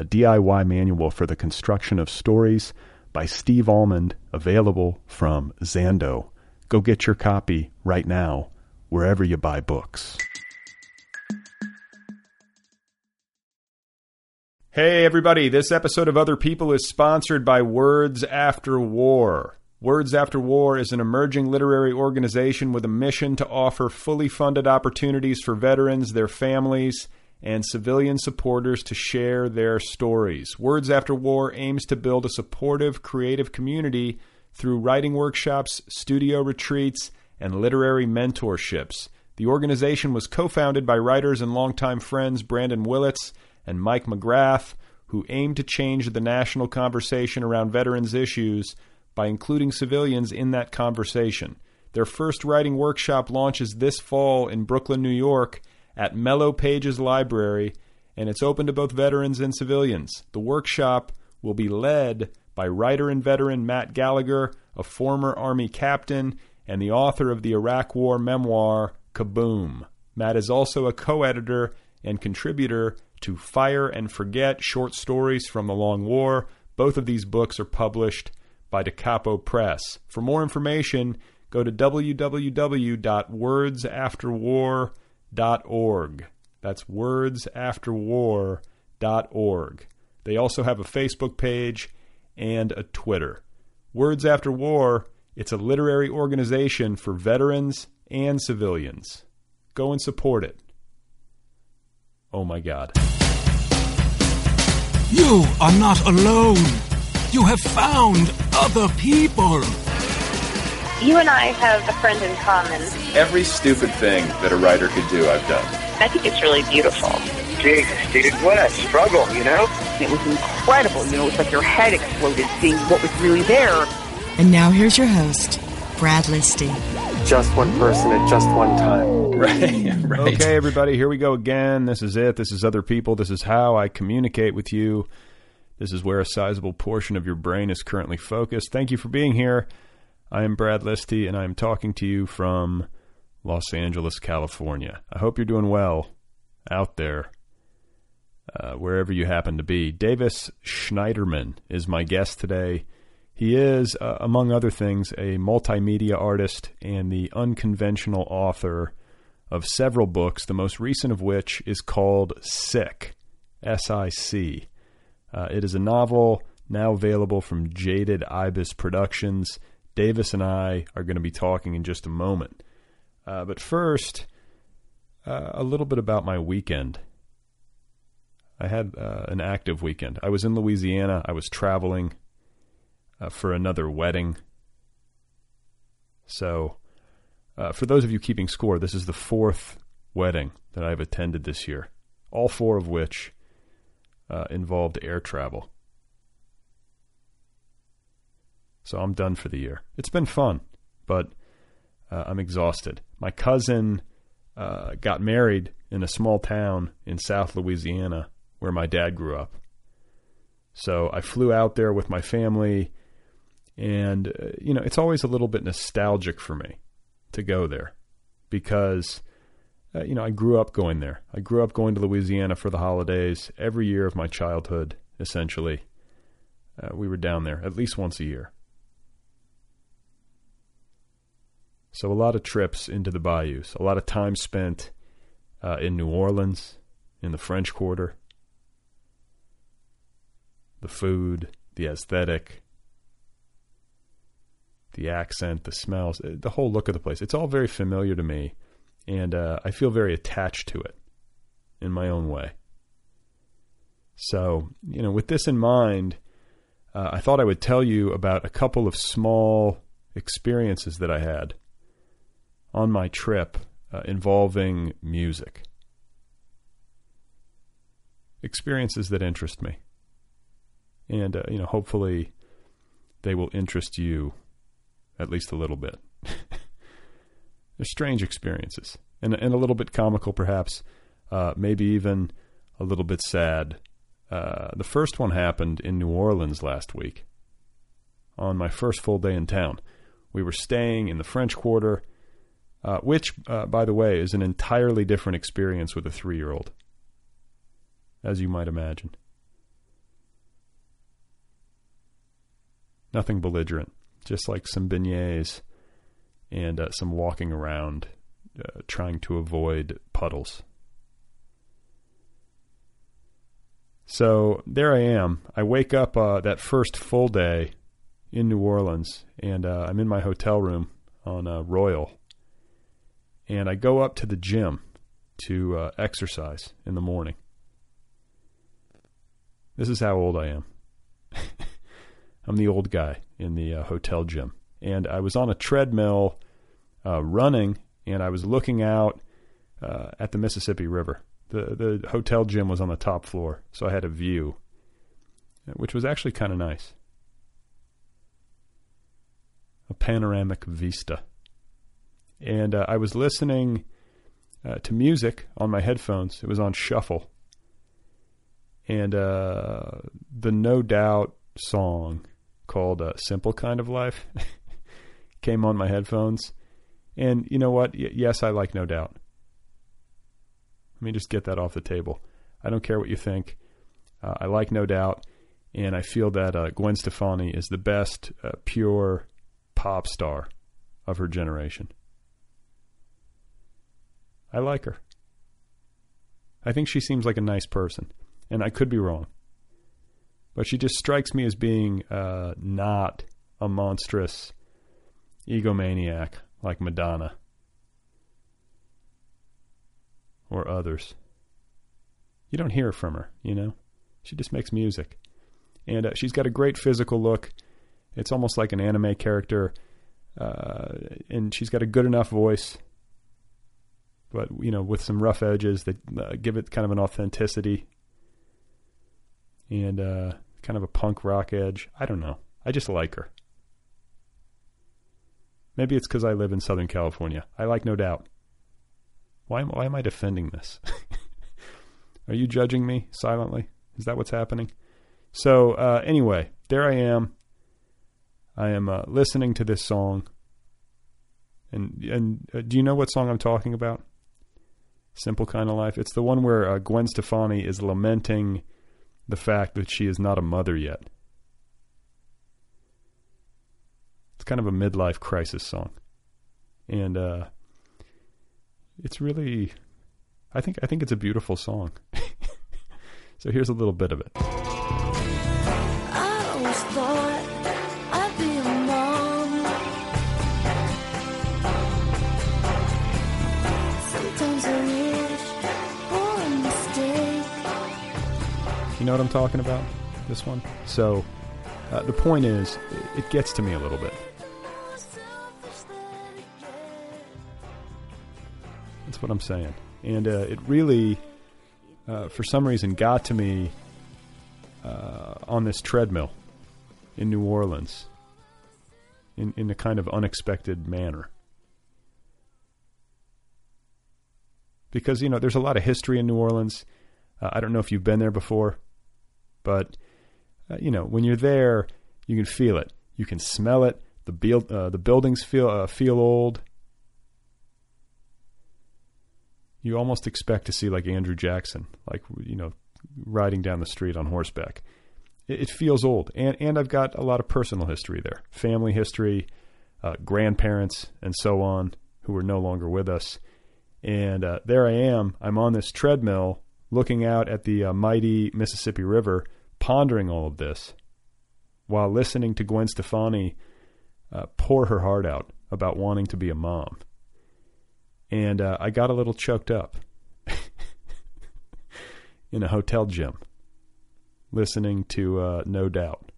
a DIY manual for the construction of stories by Steve Almond, available from Zando. Go get your copy right now, wherever you buy books. Hey, everybody, this episode of Other People is sponsored by Words After War. Words After War is an emerging literary organization with a mission to offer fully funded opportunities for veterans, their families, and civilian supporters to share their stories. Words After War aims to build a supportive, creative community through writing workshops, studio retreats, and literary mentorships. The organization was co founded by writers and longtime friends Brandon Willits and Mike McGrath, who aim to change the national conversation around veterans issues by including civilians in that conversation. Their first writing workshop launches this fall in Brooklyn, New York at Mellow Pages Library, and it's open to both veterans and civilians. The workshop will be led by writer and veteran Matt Gallagher, a former Army captain and the author of the Iraq War memoir, Kaboom. Matt is also a co editor and contributor to Fire and Forget short stories from the Long War. Both of these books are published by Da Capo Press. For more information, go to www.wordsafterwar.com wordsafterwar.org. That's wordsafterwar.org. They also have a Facebook page and a Twitter. Words After War, it's a literary organization for veterans and civilians. Go and support it. Oh my God. You are not alone. You have found other people you and I have a friend in common. Every stupid thing that a writer could do, I've done. I think it's really beautiful. Jesus, dude, what a struggle, you know? It was incredible. You know, it's like your head exploded seeing what was really there. And now here's your host, Brad Listi. Just one person at just one time. Right, right. Okay, everybody, here we go again. This is it. This is other people. This is how I communicate with you. This is where a sizable portion of your brain is currently focused. Thank you for being here. I am Brad Listi, and I am talking to you from Los Angeles, California. I hope you're doing well out there, uh, wherever you happen to be. Davis Schneiderman is my guest today. He is, uh, among other things, a multimedia artist and the unconventional author of several books, the most recent of which is called Sick, S I C. Uh, it is a novel now available from Jaded Ibis Productions. Davis and I are going to be talking in just a moment. Uh, but first, uh, a little bit about my weekend. I had uh, an active weekend. I was in Louisiana. I was traveling uh, for another wedding. So, uh, for those of you keeping score, this is the fourth wedding that I've attended this year, all four of which uh, involved air travel. So I'm done for the year. It's been fun, but uh, I'm exhausted. My cousin uh, got married in a small town in South Louisiana where my dad grew up. So I flew out there with my family, and uh, you know it's always a little bit nostalgic for me to go there because uh, you know I grew up going there. I grew up going to Louisiana for the holidays every year of my childhood. Essentially, uh, we were down there at least once a year. So a lot of trips into the bayous, a lot of time spent uh, in New Orleans, in the French Quarter. The food, the aesthetic, the accent, the smells, uh, the whole look of the place. It's all very familiar to me, and uh, I feel very attached to it in my own way. So, you know, with this in mind, uh, I thought I would tell you about a couple of small experiences that I had on my trip uh, involving music. Experiences that interest me. And, uh, you know, hopefully they will interest you at least a little bit. They're strange experiences and, and a little bit comical, perhaps, uh, maybe even a little bit sad. Uh, the first one happened in New Orleans last week on my first full day in town. We were staying in the French Quarter, uh, which, uh, by the way, is an entirely different experience with a three year old, as you might imagine. Nothing belligerent, just like some beignets and uh, some walking around uh, trying to avoid puddles. So there I am. I wake up uh, that first full day in New Orleans, and uh, I'm in my hotel room on Royal, and I go up to the gym to uh, exercise in the morning. This is how old I am. I'm the old guy in the uh, hotel gym, and I was on a treadmill uh, running, and I was looking out at the Mississippi River the the hotel gym was on the top floor, so I had a view, which was actually kind of nice. A panoramic vista. And uh, I was listening uh, to music on my headphones. It was on shuffle. And uh, the No Doubt song called uh, Simple Kind of Life came on my headphones. And you know what? Y- yes, I like No Doubt. Let me just get that off the table. I don't care what you think. Uh, I like No Doubt, and I feel that uh, Gwen Stefani is the best pure pop star of her generation. I like her. I think she seems like a nice person, and I could be wrong. But she just strikes me as being uh, not a monstrous egomaniac like Madonna or others. You don't hear from her, you know? She just makes music. And uh, she's got a great physical look. It's almost like an anime character. Uh, and she's got a good enough voice, but, you know, with some rough edges that uh, give it kind of an authenticity and uh, kind of a punk rock edge. I don't know. I just like her. Maybe it's because I live in Southern California. I like No Doubt. Why, why am I defending this? Are you judging me silently? Is that what's happening? So, uh, anyway, there I am. I am uh, listening to this song. And and uh, do you know what song I'm talking about? Simple Kind of Life. It's the one where uh, Gwen Stefani is lamenting the fact that she is not a mother yet. It's kind of a midlife crisis song. And uh, it's really I think I think it's a beautiful song. so here's a little bit of it. You know what I'm talking about? This one. So uh, the point is, it gets to me a little bit. That's what I'm saying. And uh, it really, uh, for some reason, got to me uh, on this treadmill in New Orleans in, in a kind of unexpected manner. Because, you know, there's a lot of history in New Orleans. Uh, I don't know if you've been there before, but, uh, you know, when you're there, you can feel it. You can smell it. The, build, uh, the buildings feel, uh, feel old. you almost expect to see like Andrew Jackson, like you know, riding down the street on horseback. It, it feels old, and and I've got a lot of personal history there, family history, uh, grandparents, and so on, who are no longer with us. And uh, there I am. I'm on this treadmill, looking out at the uh, mighty Mississippi River, pondering all of this, while listening to Gwen Stefani uh, pour her heart out about wanting to be a mom. And uh, I got a little choked up in a hotel gym listening to uh, No Doubt.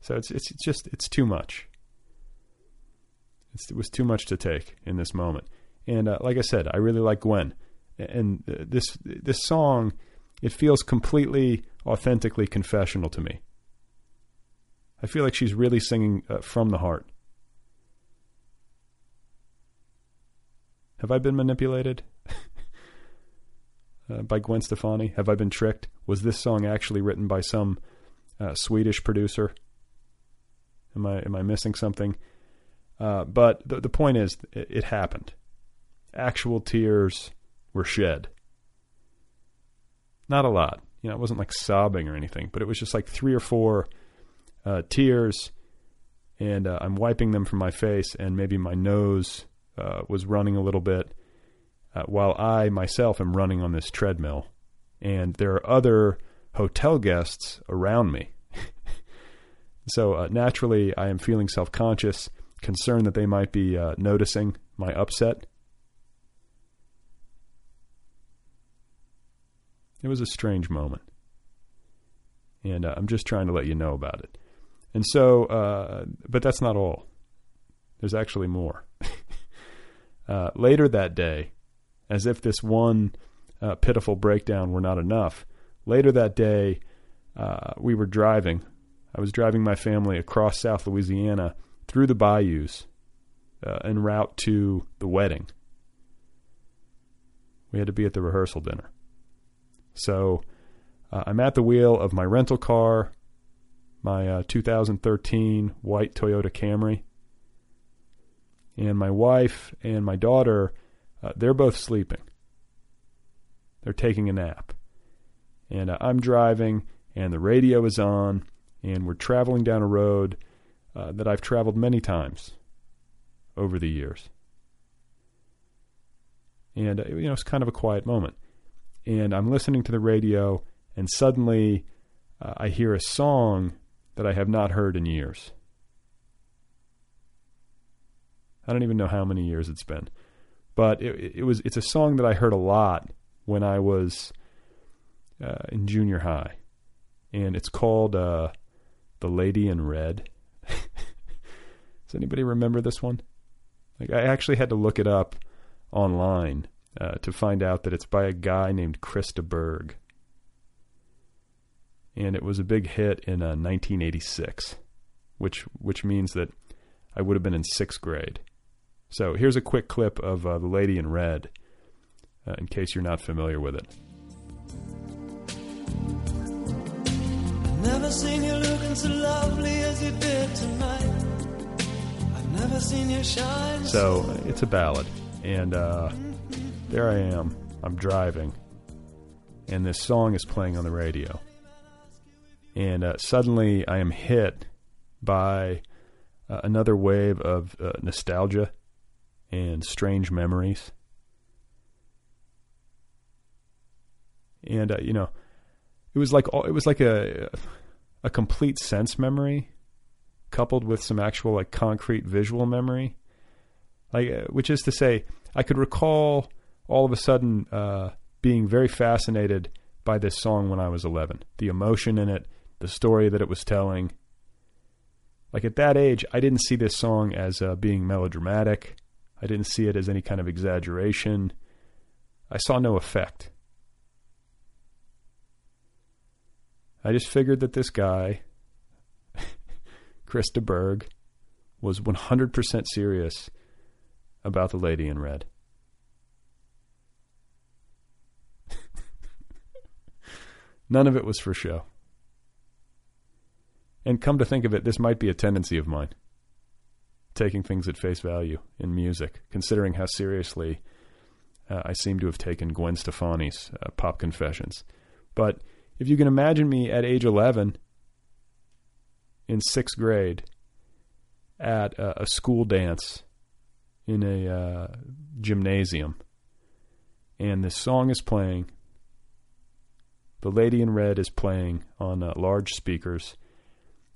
So it's it's just it's too much. It's, it was too much to take in this moment. And uh, like I said, I really like Gwen, and this this song, it feels completely authentically confessional to me. I feel like she's really singing uh, from the heart. Have I been manipulated uh, by Gwen Stefani? Have I been tricked? Was this song actually written by some uh, Swedish producer? Am I am I missing something? Uh, but the the point is, it happened. Actual tears were shed. Not a lot, you know. It wasn't like sobbing or anything, but it was just like three or four uh, tears, and uh, I'm wiping them from my face, and maybe my nose uh, was running a little bit, uh, while I myself am running on this treadmill, and there are other hotel guests around me. so uh, naturally, I am feeling self conscious, concerned that they might be uh, noticing my upset. It was a strange moment. And uh, I'm just trying to let you know about it. And so, uh, but that's not all. There's actually more. uh, later that day, as if this one uh, pitiful breakdown were not enough, later that day, uh, we were driving. I was driving my family across South Louisiana through the bayous uh, en route to the wedding. We had to be at the rehearsal dinner. So uh, I'm at the wheel of my rental car, my uh, 2013 white Toyota Camry. And my wife and my daughter, uh, they're both sleeping. They're taking a nap. And uh, I'm driving, and the radio is on, and we're traveling down a road uh, that I've traveled many times over the years. And, uh, you know, it's kind of a quiet moment. And I'm listening to the radio, and suddenly uh, I hear a song that I have not heard in years. I don't even know how many years it's been, but it, it was it's a song that I heard a lot when I was uh, in junior high, and it's called uh, "The Lady in Red." Does anybody remember this one? Like I actually had to look it up online uh, to find out that it's by a guy named Chris de Burgh and it was a big hit in uh, 1986, which which means that I would have been in sixth grade. So here's a quick clip of uh, the Lady in Red, uh, in case you're not familiar with it. Never seen you looking so lovely as you did tonight. I've never seen you shine. So it's a ballad, and uh, there I am. I'm driving, and this song is playing on the radio and uh, suddenly I am hit by uh, another wave of uh, nostalgia and strange memories. And uh, you know, it was like it was like a a complete sense memory, coupled with some actual like concrete visual memory. Like, uh, which is to say, I could recall all of a sudden uh, being very fascinated by this song when I was 11. The emotion in it, the story that it was telling. Like at that age, I didn't see this song as uh, being melodramatic. I didn't see it as any kind of exaggeration. I saw no effect. I just figured that this guy, Chris de Burgh, was 100% serious about the lady in red. None of it was for show. And come to think of it, this might be a tendency of mine. Taking things at face value in music, considering how seriously uh, I seem to have taken Gwen Stefani's uh, pop confessions. But if you can imagine me at age 11 in sixth grade at a, a school dance in a uh, gymnasium, and this song is playing, The Lady in Red is playing on uh, large speakers,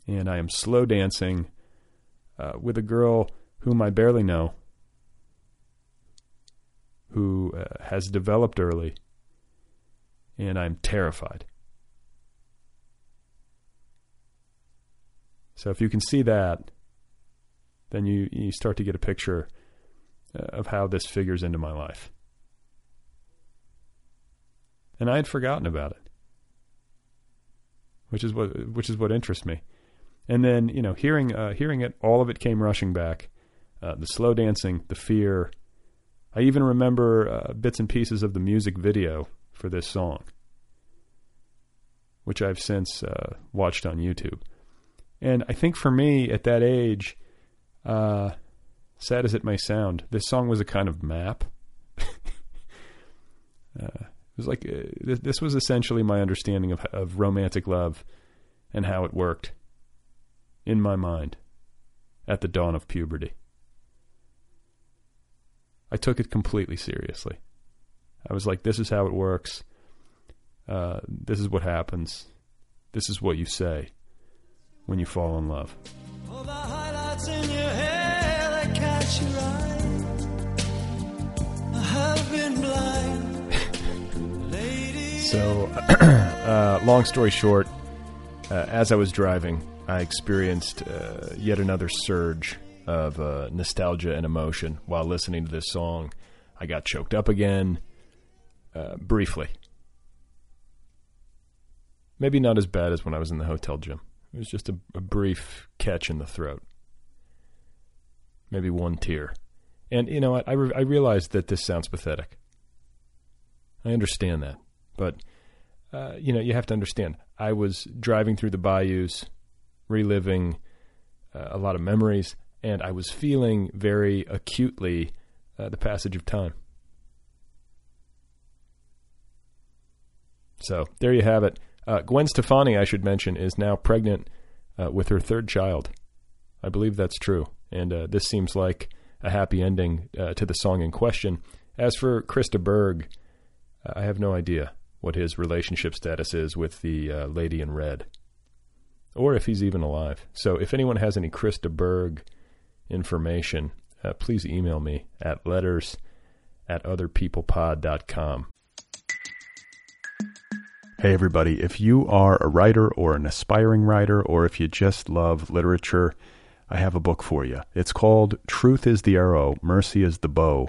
and I am slow dancing uh, with a girl whom I barely know, who uh, has developed early, and I'm terrified. So if you can see that, then you, you start to get a picture uh, of how this figures into my life. And I had forgotten about it, which is what which is what interests me. And then you know, hearing uh, hearing it, all of it came rushing back. Uh, the slow dancing, the fear. I even remember uh, bits and pieces of the music video for this song, which I've since uh, watched on YouTube. And I think for me at that age, uh, sad as it may sound, this song was a kind of map. uh, it was like uh, this, this was essentially my understanding of, of romantic love and how it worked in my mind at the dawn of puberty. I took it completely seriously. I was like, this is how it works. Uh, this is what happens. This is what you say when you fall in love. So, uh, long story short, uh, as I was driving, I experienced uh, yet another surge of uh, nostalgia and emotion while listening to this song. I got choked up again, uh, briefly. Maybe not as bad as when I was in the hotel gym. It was just a, a brief catch in the throat. Maybe one tear. And, you know, I, I, re- I realized that this sounds pathetic. I understand that. But, uh, you know, you have to understand. I was driving through the bayous, reliving uh, a lot of memories, and I was feeling very acutely uh, the passage of time. So there you have it. Uh, Gwen Stefani, I should mention, is now pregnant uh, with her third child. I believe that's true. And uh, this seems like a happy ending to the song in question. As for Chris de Burgh, I have no idea what his relationship status is with the uh, lady in red, or if he's even alive. So if anyone has any Chris de Burgh information, uh, please email me at letters at otherpeoplepod.com. Hey, everybody. If you are a writer or an aspiring writer, or if you just love literature, I have a book for you. It's called Truth is the Arrow, Mercy is the Bow,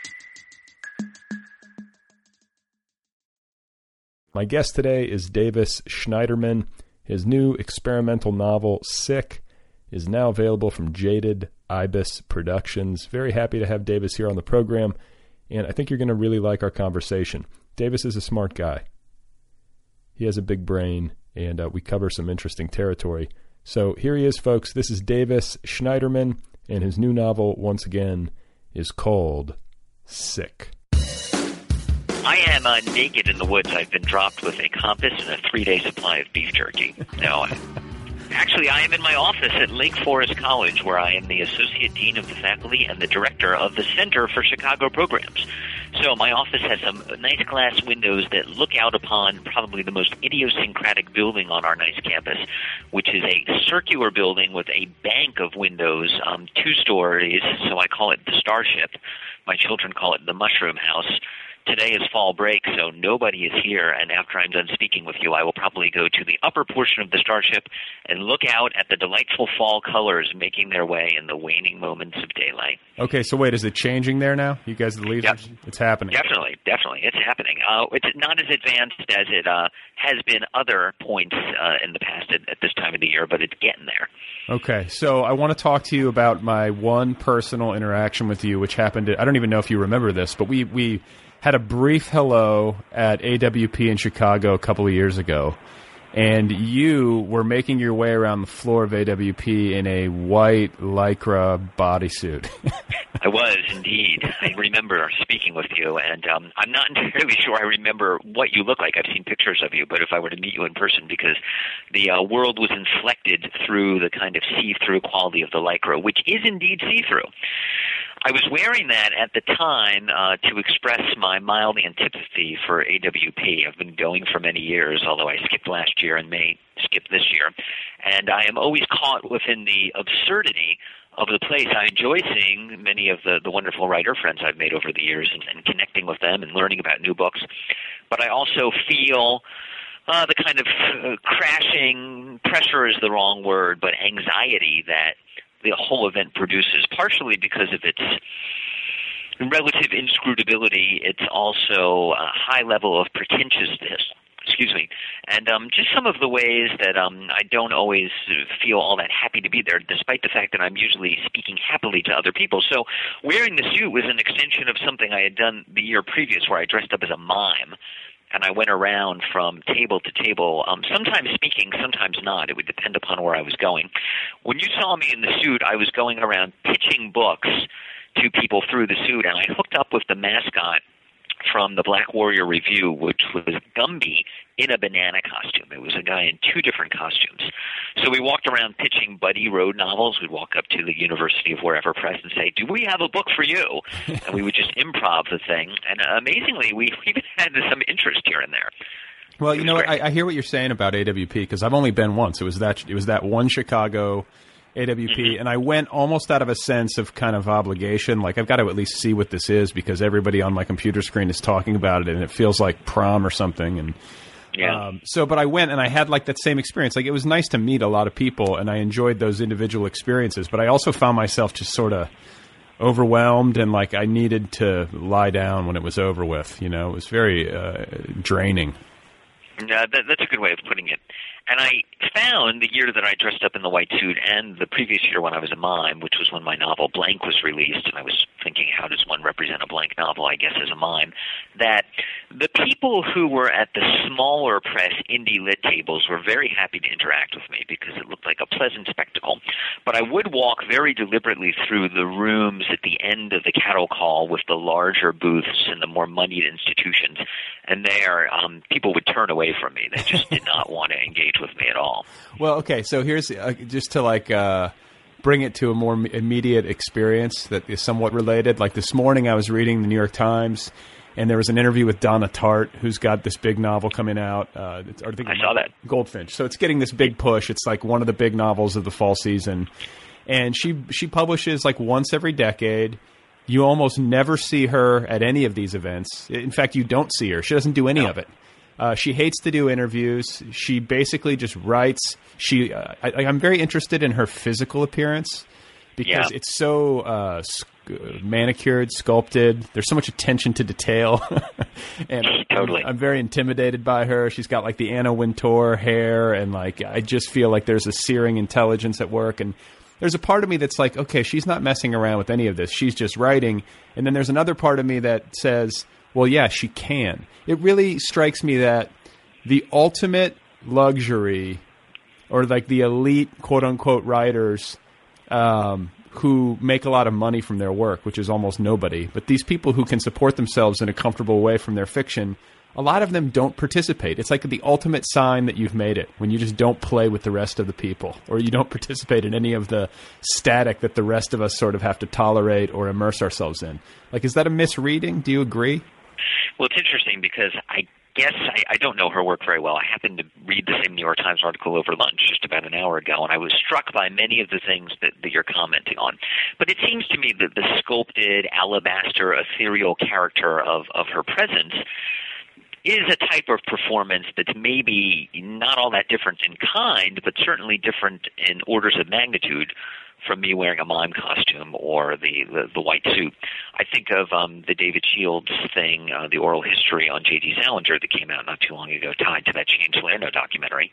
My guest today is Davis Schneiderman. His new experimental novel, Sick, is now available from Jaded Ibis Productions. Very happy to have Davis here on the program, and I think you're going to really like our conversation. Davis is a smart guy. He has a big brain, and uh, we cover some interesting territory. So here he is, folks. This is Davis Schneiderman, and his new novel, once again, is called Sick. I am uh, naked in the woods. I've been dropped with a compass and a three day supply of beef jerky. Now, actually, I am in my office at Lake Forest College, where I am the Associate Dean of the Faculty and the Director of the Center for Chicago Programs. So, my office has some nice glass windows that look out upon probably the most idiosyncratic building on our nice campus, which is a circular building with a bank of windows, um, two stories, so I call it the Starship. My children call it the Mushroom House today is fall break, so nobody is here. And after I'm done speaking with you, I will probably go to the upper portion of the starship and look out at the delightful fall colors making their way in the waning moments of daylight. Okay, so wait, is it changing there now? You guys are the leaders? Yep. It's happening. Definitely, definitely, it's happening. Uh, it's not as advanced as it uh, has been other points uh, in the past at, at this time of the year, but it's getting there. Okay, so I want to talk to you about my one personal interaction with you, which happened. At, I don't even know if you remember this, but we we had a brief hello at AWP in Chicago a couple of years ago, and you were making your way around the floor of AWP in a white lycra bodysuit. I was indeed. I remember speaking with you, and um, I'm not entirely sure I remember what you look like. I've seen pictures of you, but if I were to meet you in person, because the uh, world was inflected through the kind of see-through quality of the lycra, which is indeed see-through. I was wearing that at the time uh, to express my mild antipathy for AWP. I've been going for many years, although I skipped last year and may skip this year. And I am always caught within the absurdity of the place. I enjoy seeing many of the, the wonderful writer friends I've made over the years and, and connecting with them and learning about new books. But I also feel uh, the kind of uh, crashing pressure is the wrong word, but anxiety that the whole event produces, partially because of its relative inscrutability. It's also a high level of pretentiousness. Excuse me, and um, just some of the ways that um, I don't always feel all that happy to be there, despite the fact that I'm usually speaking happily to other people. So, wearing the suit was an extension of something I had done the year previous, where I dressed up as a mime and I went around from table to table, um, sometimes speaking, sometimes not. It would depend upon where I was going. When you saw me in the suit, I was going around pitching books to people through the suit, and I hooked up with the mascot from the Black Warrior Review, which was Gumby in a banana costume. It was a guy in two different costumes. So we walked around pitching Buddy Road novels. We'd walk up to the University of wherever press and say, "Do we have a book for you?" and we would just improv the thing. And uh, amazingly, we even had some interest here and there. Well, you know. I, I hear what you're saying about AWP because I've only been once. It was that it was that one Chicago AWP, Mm-hmm. and I went almost out of a sense of kind of obligation. Like I've got to at least see what this is because everybody on my computer screen is talking about it, and it feels like prom or something. And Yeah. um, so, but I went and I had like that same experience. Like it was nice to meet a lot of people, and I enjoyed those individual experiences. But I also found myself just sort of overwhelmed and like I needed to lie down when it was over with. You know, it was very uh, draining. Yeah, that, that's a good way of putting it. And I found the year that I dressed up in the white suit and the previous year when I was a mime, which was when my novel Blank was released, and I was thinking, how does one represent a blank novel, I guess, as a mime, that the people who were at the smaller press indie lit tables were very happy to interact with me because it looked like a pleasant spectacle. But I would walk very deliberately through the rooms at the end of the cattle call with the larger booths and the more moneyed institutions, and there um, people would turn away from me. They just did not want to engage with me at all. Well, okay, so here's uh, just to like uh, bring it to a more immediate experience that is somewhat related. Like this morning, I was reading the New York Times, and there was an interview with Donna Tartt, who's got this big novel coming out. Uh, it's- I, think I saw that. Goldfinch. So it's getting this big push. It's like one of the big novels of the fall season, and she she publishes like once every decade. You almost never see her at any of these events. In fact, you don't see her. She doesn't do any of it. Uh, she hates to do interviews. She basically just writes. She, uh, I, I'm very interested in her physical appearance because Yeah. it's so uh, sc- manicured, sculpted. There's so much attention to detail, and I'm- Totally. I'm, very intimidated by her. She's got like the Anna Wintour hair, and like I just feel like there's a searing intelligence at work. And there's a part of me that's like, okay, she's not messing around with any of this. She's just writing. And then there's another part of me that says, well, yeah, she can. It really strikes me that the ultimate luxury or like the elite quote unquote writers um, who make a lot of money from their work, which is almost nobody, but these people who can support themselves in a comfortable way from their fiction, a lot of them don't participate. It's like the ultimate sign that you've made it when you just don't play with the rest of the people or you don't participate in any of the static that the rest of us sort of have to tolerate or immerse ourselves in. Like, is that a misreading? Do you agree? Well, it's interesting because I guess I, I don't know her work very well. I happened to read the same New York Times article over lunch just about an hour ago, and I was struck by many of the things that, that you're commenting on. But it seems to me that the sculpted alabaster ethereal character of, of her presence is a type of performance that's maybe not all that different in kind, but certainly different in orders of magnitude from me wearing a mime costume or the the, the white suit. I think of um, the David Shields thing, uh, the oral history on J.D. Salinger that came out not too long ago, tied to that Shane Salerno documentary.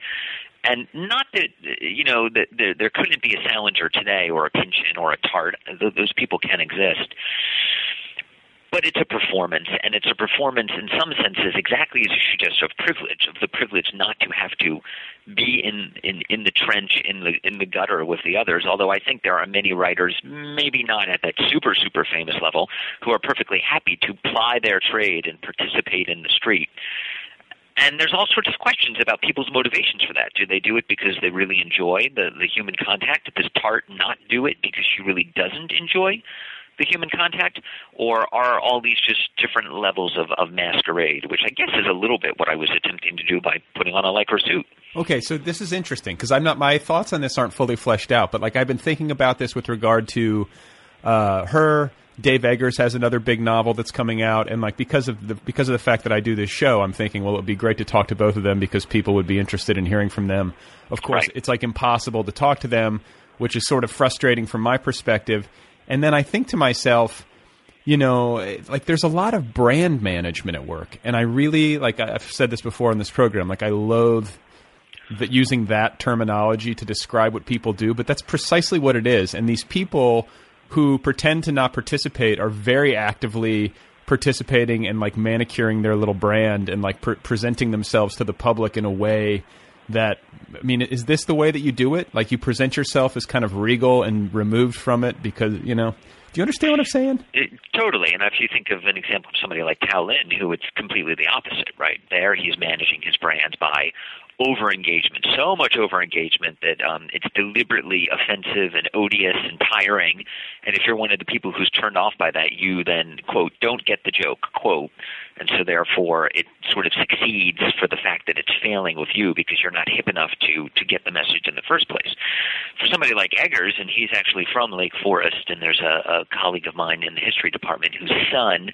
And not that you know that there, there couldn't be a Salinger today, or a Pynchon, or a Tartt. Th- those people can exist but it's a performance, and it's a performance in some senses exactly as you suggest of privilege, of the privilege not to have to be in, in, in the trench, in the in the gutter with the others. Although I think there are many writers, maybe not at that super super famous level, who are perfectly happy to ply their trade and participate in the street. And there's all sorts of questions about people's motivations for that. Do they do it because they really enjoy the, the human contact? Does Tartt not do it because she really doesn't enjoy the human contact, or are all these just different levels of, of masquerade, which I guess is a little bit what I was attempting to do by putting on a lycra suit. Okay, so this is interesting because I'm not my thoughts on this aren't fully fleshed out, but like I've been thinking about this with regard to uh, her. Dave Eggers has another big novel that's coming out, and like because of the because of the fact that I do this show, I'm thinking, well, it would be great to talk to both of them because people would be interested in hearing from them. Of course, Right. it's like impossible to talk to them, which is sort of frustrating from my perspective. And then I think to myself, you know, like there's a lot of brand management at work, and I really like I've said this before in this program, like I loathe that using that terminology to describe what people do, but that's precisely what it is. And these people who pretend to not participate are very actively participating and like manicuring their little brand and like pre- presenting themselves to the public in a way that I mean, is this the way that you do it? Like you present yourself as kind of regal and removed from it because you know. Do you understand what I'm saying? It, totally. And if you think of an example of somebody like Tao Lin, who it's completely the opposite, right? There, he's managing his brand by over engagement, so much over engagement that um, it's deliberately offensive and odious and tiring. And if you're one of the people who's turned off by that, you then, quote, don't get the joke, quote. And so therefore it sort of succeeds for the fact that it's failing with you because you're not hip enough to, to get the message in the first place. For somebody like Eggers, and he's actually from Lake Forest, and there's a, a colleague of mine in the history department whose son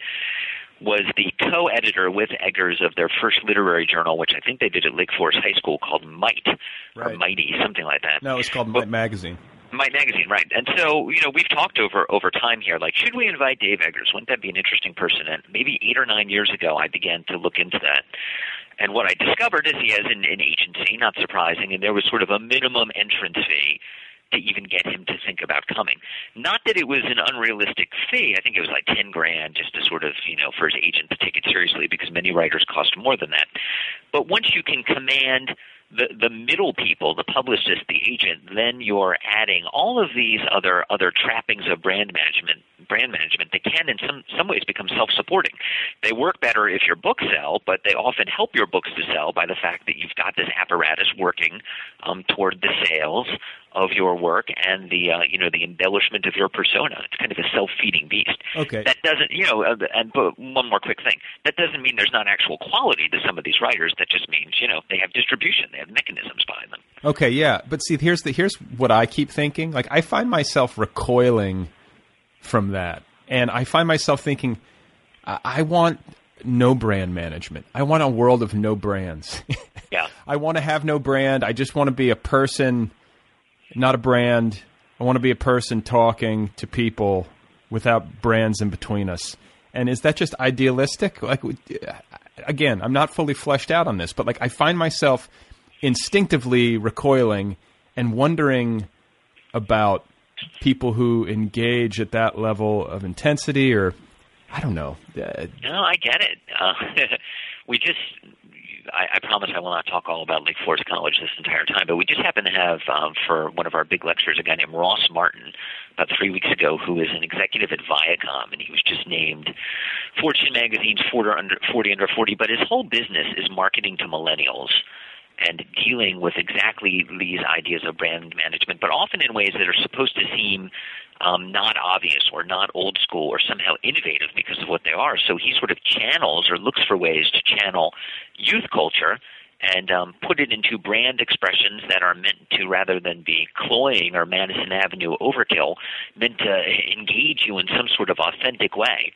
was the co-editor with Eggers of their first literary journal, which I think they did at Lake Forest High School, called Might or Right. Mighty, something like that. No, it's called Might Magazine. Might magazine, right? And so, you know, we've talked over over time here. Like, should we invite Dave Eggers? Wouldn't that be an interesting person? And maybe eight or nine years ago, I began to look into that. And what I discovered is he has an, an agency, not surprising, and there was sort of a minimum entrance fee to even get him to think about coming. Not that it was an unrealistic fee. I think it was like ten grand just to sort of, you know, for his agent to take it seriously because many writers cost more than that. But once you can command the the middle people, the publicist, the agent, then you're adding all of these other other trappings of brand management brand management that can in some some ways become self supporting. They work better if your books sell, but they often help your books to sell by the fact that you've got this apparatus working um, toward the sales of your work and the uh, you know the embellishment of your persona. It's kind of a self feeding beast. Okay. That doesn't you know uh, and but one more quick thing. That doesn't mean there's not actual quality to some of these writers. That just means you know they have distribution. They have mechanisms behind them. Okay, yeah, but see, here's the here's what I keep thinking. Like, I find myself recoiling from that, and I find myself thinking, I, I want no brand management. I want a world of no brands. Yeah. I want to have no brand. I just want to be a person, not a brand. I want to be a person talking to people without brands in between us. And is that just idealistic? Like, again, I'm not fully fleshed out on this, but like, I find myself instinctively recoiling and wondering about people who engage at that level of intensity, or I don't know. Uh, No, I get it. Uh, we just, I, I promise I will not talk all about Lake Forest College this entire time, but we just happen to have um, for one of our big lectures a guy named Ross Martin about three weeks ago who is an executive at Viacom, and he was just named Fortune Magazine's 40 under, 40 under 40, but his whole business is marketing to millennials. And dealing with exactly these ideas of brand management, but often in ways that are supposed to seem um, not obvious or not old school or somehow innovative because of what they are. So he sort of channels or looks for ways to channel youth culture and um, put it into brand expressions that are meant to, rather than be cloying or Madison Avenue overkill, meant to engage you in some sort of authentic way.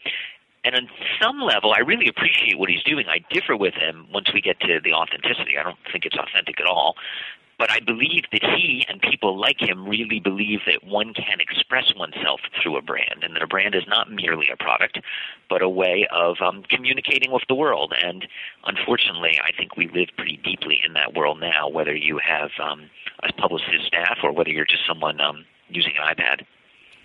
And on some level, I really appreciate what he's doing. I differ with him once we get to the authenticity. I don't think it's authentic at all. But I believe that he and people like him really believe that one can express oneself through a brand, and that a brand is not merely a product, but a way of um, communicating with the world. And unfortunately, I think we live pretty deeply in that world now, whether you have um, a publicist staff or whether you're just someone um, using an iPad.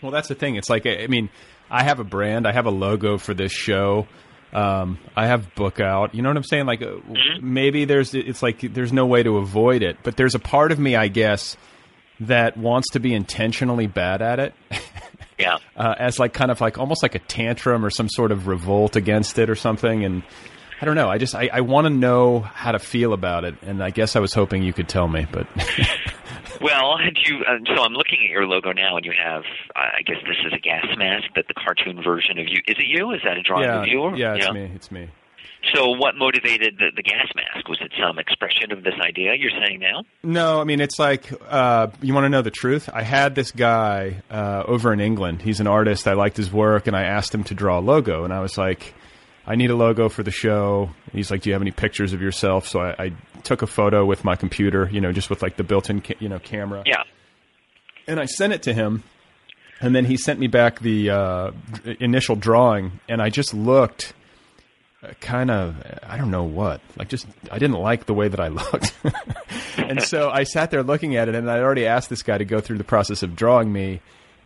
Well, that's the thing. It's like I mean, I have a brand, I have a logo for this show. Um, I have book out. You know what I'm saying? Like uh, maybe there's it's like there's no way to avoid it, but there's a part of me, I guess, that wants to be intentionally bad at it. Yeah. uh, as like kind of like almost like a tantrum or some sort of revolt against it or something. And I don't know. I just I, I want to know how to feel about it, and I guess I was hoping you could tell me, but Well, you, um, so I'm looking at your logo now, and you have, I guess this is a gas mask, but the cartoon version of you. Is it you? Is that a drawing yeah, of you? Or- yeah, it's me. It's me. So, what motivated the, the gas mask? Was it some expression of this idea you're saying now? No, I mean it's like uh, you want to know the truth. I had this guy uh, over in England. He's an artist. I liked his work, and I asked him to draw a logo. And I was like, I need a logo for the show. He's like, Do you have any pictures of yourself? So I, I took a photo with my computer, you know, just with like the built-in, ca- you know, camera. Yeah. and I sent it to him, and then he sent me back the uh, initial drawing, and I just looked kind of I don't know what like just I didn't like the way that I looked, and so I sat there looking at it, and I'd already asked this guy to go through the process of drawing me.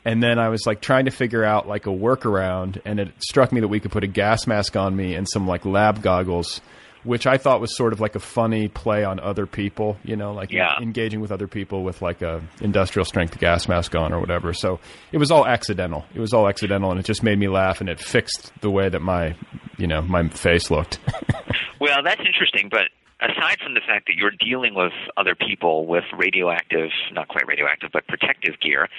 And then I was like trying to figure out like a workaround, and it struck me that we could put a gas mask on me and some like lab goggles, which I thought was sort of like a funny play on other people, you know, like Yeah. engaging with other people with like a industrial strength gas mask on or whatever. So it was all accidental. It was all accidental, and it just made me laugh, and it fixed the way that my, you know, my face looked. Well, that's interesting, but aside from the fact that you're dealing with other people with radioactive, not quite radioactive, but protective gear,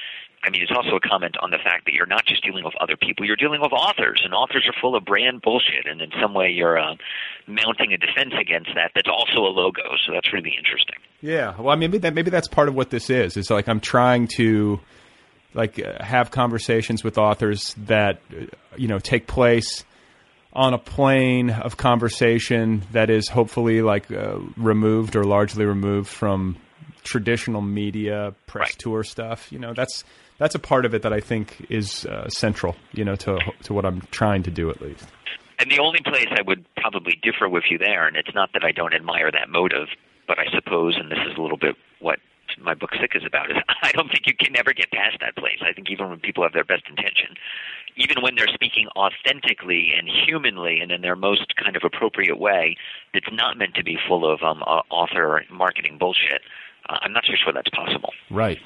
I mean, it's also a comment on the fact that you're not just dealing with other people, you're dealing with authors, and authors are full of brand bullshit, and in some way you're uh, mounting a defense against that that's also a logo, so that's really interesting. Yeah, well, I maybe that maybe that's part of what this is. It's like I'm trying to like uh, have conversations with authors that uh, you know take place on a plane of conversation that is hopefully like uh, removed or largely removed from traditional media press Right. tour stuff. You know, that's that's a part of it that I think is uh, central. You know, to to what I'm trying to do at least. And the only place I would probably differ with you there, and it's not that I don't admire that motive, but I suppose, and this is a little bit what my book Sick is about, is I don't think you can ever get past that place. I think even when people have their best intention, even when they're speaking authentically and humanly and in their most kind of appropriate way, that's not meant to be full of um, author marketing bullshit. Uh, I'm not so sure that's possible. Right.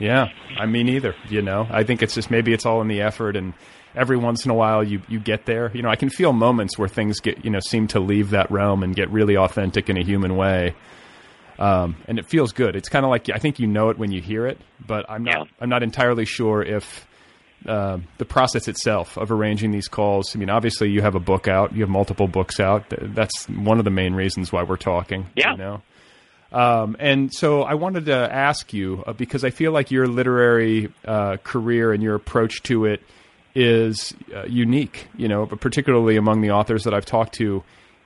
Yeah. I mean, either. You know, I think it's just maybe it's all in the effort, and every once in a while you you get there. You know, I can feel moments where things get you know seem to leave that realm and get really authentic in a human way. Um, and it feels good. It's kind of like I think you know it when you hear it, but I'm not. Yeah. I'm not entirely sure if uh, the process itself of arranging these calls. I mean, obviously you have a book out. You have multiple books out. That's one of the main reasons why we're talking. Yeah. You know. Um, and so I wanted to ask you uh, because I feel like your literary uh, career and your approach to it is uh, unique, you know, but particularly among the authors that I've talked to,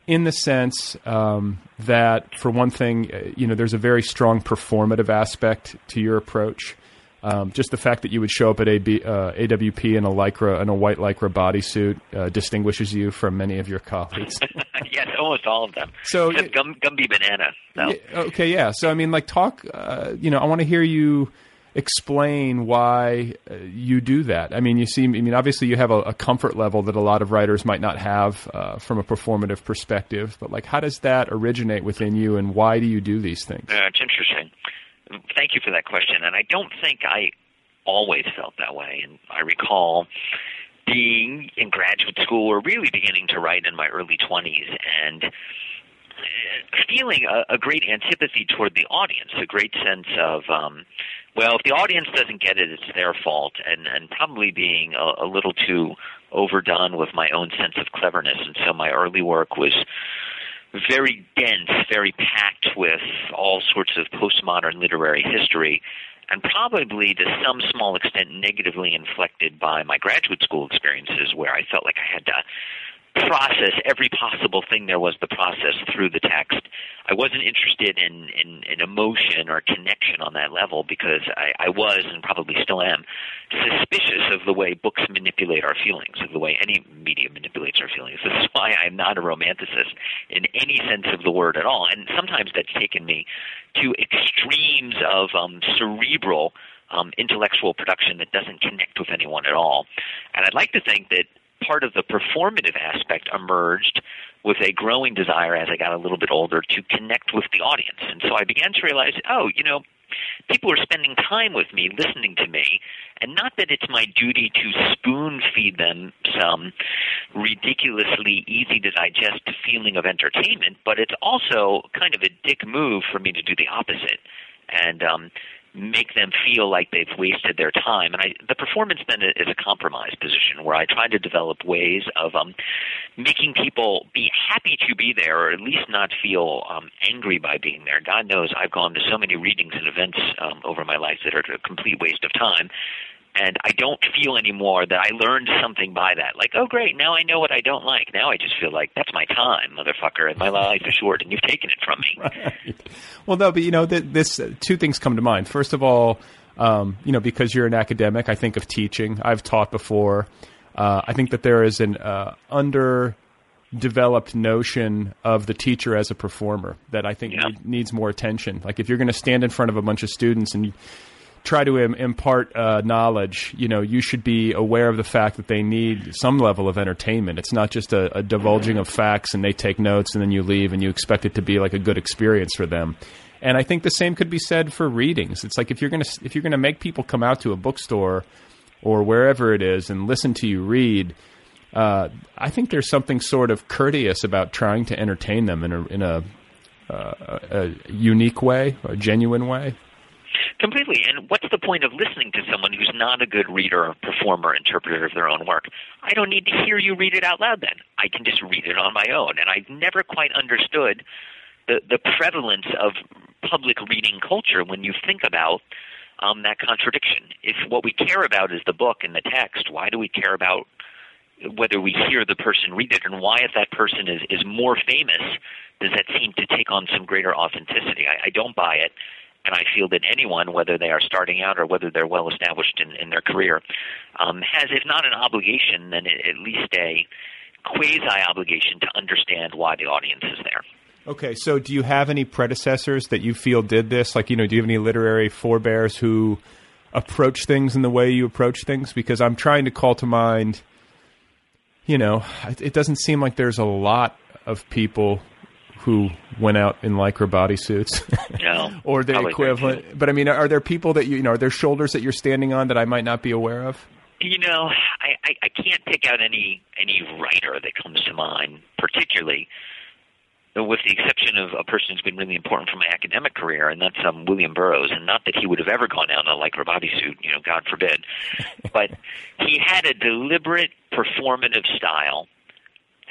in the sense um, that, for one thing, uh, you know, there's a very strong performative aspect to your approach. Um, just the fact that you would show up at AB, uh, AWP in a lycra in a white lycra bodysuit uh, distinguishes you from many of your colleagues. yes, almost all of them. So- Except Gum, Gumby Banana. No. Yeah, okay, yeah. So I mean, like, talk. Uh, you know, I want to hear you explain why uh, you do that. I mean, you seem. I mean, obviously, you have a, a comfort level that a lot of writers might not have uh, from a performative perspective. But like, how does that originate within you, and why do you do these things? Uh, it's interesting. Thank you for that question. And I don't think I always felt that way. And I recall being in graduate school or really beginning to write in my early 20s and feeling a, a great antipathy toward the audience, a great sense of, um, well, if the audience doesn't get it, it's their fault, and and probably being a, a little too overdone with my own sense of cleverness, and so my early work was very dense, very packed with all sorts of postmodern literary history, and probably to some small extent negatively inflected by my graduate school experiences where I felt like I had to process every possible thing there was to process through the text. I wasn't interested in, in, in emotion or connection on that level because I, I was and probably still am suspicious of the way books manipulate our feelings, of the way any media manipulates our feelings. This is why I'm not a romanticist in any sense of the word at all. And sometimes that's taken me to extremes of um, cerebral um, intellectual production that doesn't connect with anyone at all. And I'd like to think that part of the performative aspect emerged with a growing desire as I got a little bit older to connect with the audience. And so I began to realize, oh, you know, people are spending time with me, listening to me, and not that it's my duty to spoon feed them some ridiculously easy to digest feeling of entertainment, but it's also kind of a dick move for me to do the opposite. And um, make them feel like they've wasted their time. And I, the performance then is a compromise position where I try to develop ways of um, making people be happy to be there, or at least not feel um, angry by being there. God knows I've gone to so many readings and events um, over my life that are a complete waste of time and I don't feel anymore that I learned something by that. Like, oh great, now I know what I don't like. Now I just feel like that's my time, motherfucker, and my life is short, and you've taken it from me. Right. Well, no, but you know, th- this uh, two things come to mind. First of all, um, you know, because you're an academic, I think of teaching. I've taught before. Uh, I think that there is an uh, underdeveloped notion of the teacher as a performer that I think Yeah. need, needs more attention. Like if you're going to stand in front of a bunch of students and try to Im- impart uh, knowledge, you know, you should be aware of the fact that they need some level of entertainment. It's not just a, a divulging of facts and they take notes and then you leave and you expect it to be like a good experience for them. And I think the same could be said for readings. It's like if you're gonna if you're gonna make people come out to a bookstore or wherever it is and listen to you read. Uh, I think there's something sort of courteous about trying to entertain them in a in a, uh, a unique way, a genuine way. Completely. And what's the point of listening to someone who's not a good reader, or performer, interpreter of their own work? I don't need to hear you read it out loud then. I can just read it on my own. And I've never quite understood the, the prevalence of public reading culture when you think about um, that contradiction. If what we care about is the book and the text, why do we care about whether we hear the person read it and why if that person is, is more famous does that seem to take on some greater authenticity i, I don't buy it and I feel that anyone, whether they are starting out or whether they're well established in, in their career, um, has, if not an obligation, then at least a quasi obligation to understand why the audience is there. Okay, so do you have any predecessors that you feel did this? Like, you know, do you have any literary forebears who approach things in the way you approach things? Because I'm trying to call to mind, you know, it it doesn't seem like there's a lot of people who went out in lycra bodysuits No, or the equivalent. But I mean, are there people that you, you know, are there shoulders that you're standing on that I might not be aware of? You know, I, I, I can't pick out any any writer that comes to mind particularly, with the exception of a person who's been really important for my academic career, and that's um, William Burroughs. And not that he would have ever gone out in a lycra bodysuit, you know, God forbid, but he had a deliberate performative style.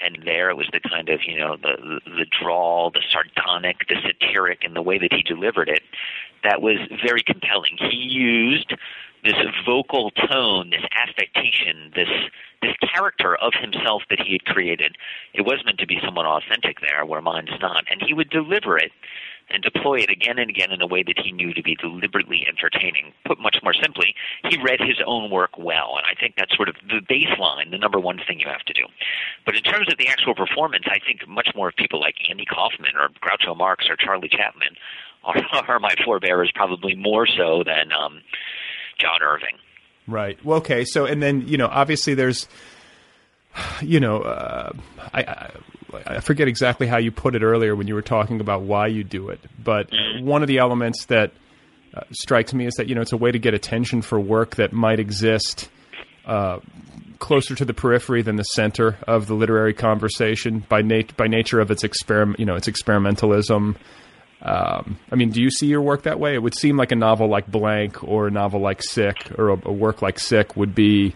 And there it was the kind of, you know, the, the drawl, the sardonic, the satiric, and the way that he delivered it that was very compelling. He used this vocal tone, this affectation, this this character of himself that he had created. It was meant to be somewhat authentic there, where mine's not, and he would deliver it and deploy it again and again in a way that he knew to be deliberately entertaining. Put much more simply, he read his own work well, and I think that's sort of the baseline, the number one thing you have to do. But in terms of the actual performance, I think much more of people like Andy Kaufman or Groucho Marx or Charlie Chaplin are, are my forebearers, probably more so than um, John Irving. Right. Well, okay. So, and then you know, obviously, there's, you know, uh, I, I I forget exactly how you put it earlier when you were talking about why you do it, but one of the elements that uh, strikes me is that you know it's a way to get attention for work that might exist. Uh, closer to the periphery than the center of the literary conversation by nat- by nature of its experiment, you know, its experimentalism. Um, I mean, do you see your work that way? It would seem like a novel like Blank or a novel like Sick or a, a work like Sick would be,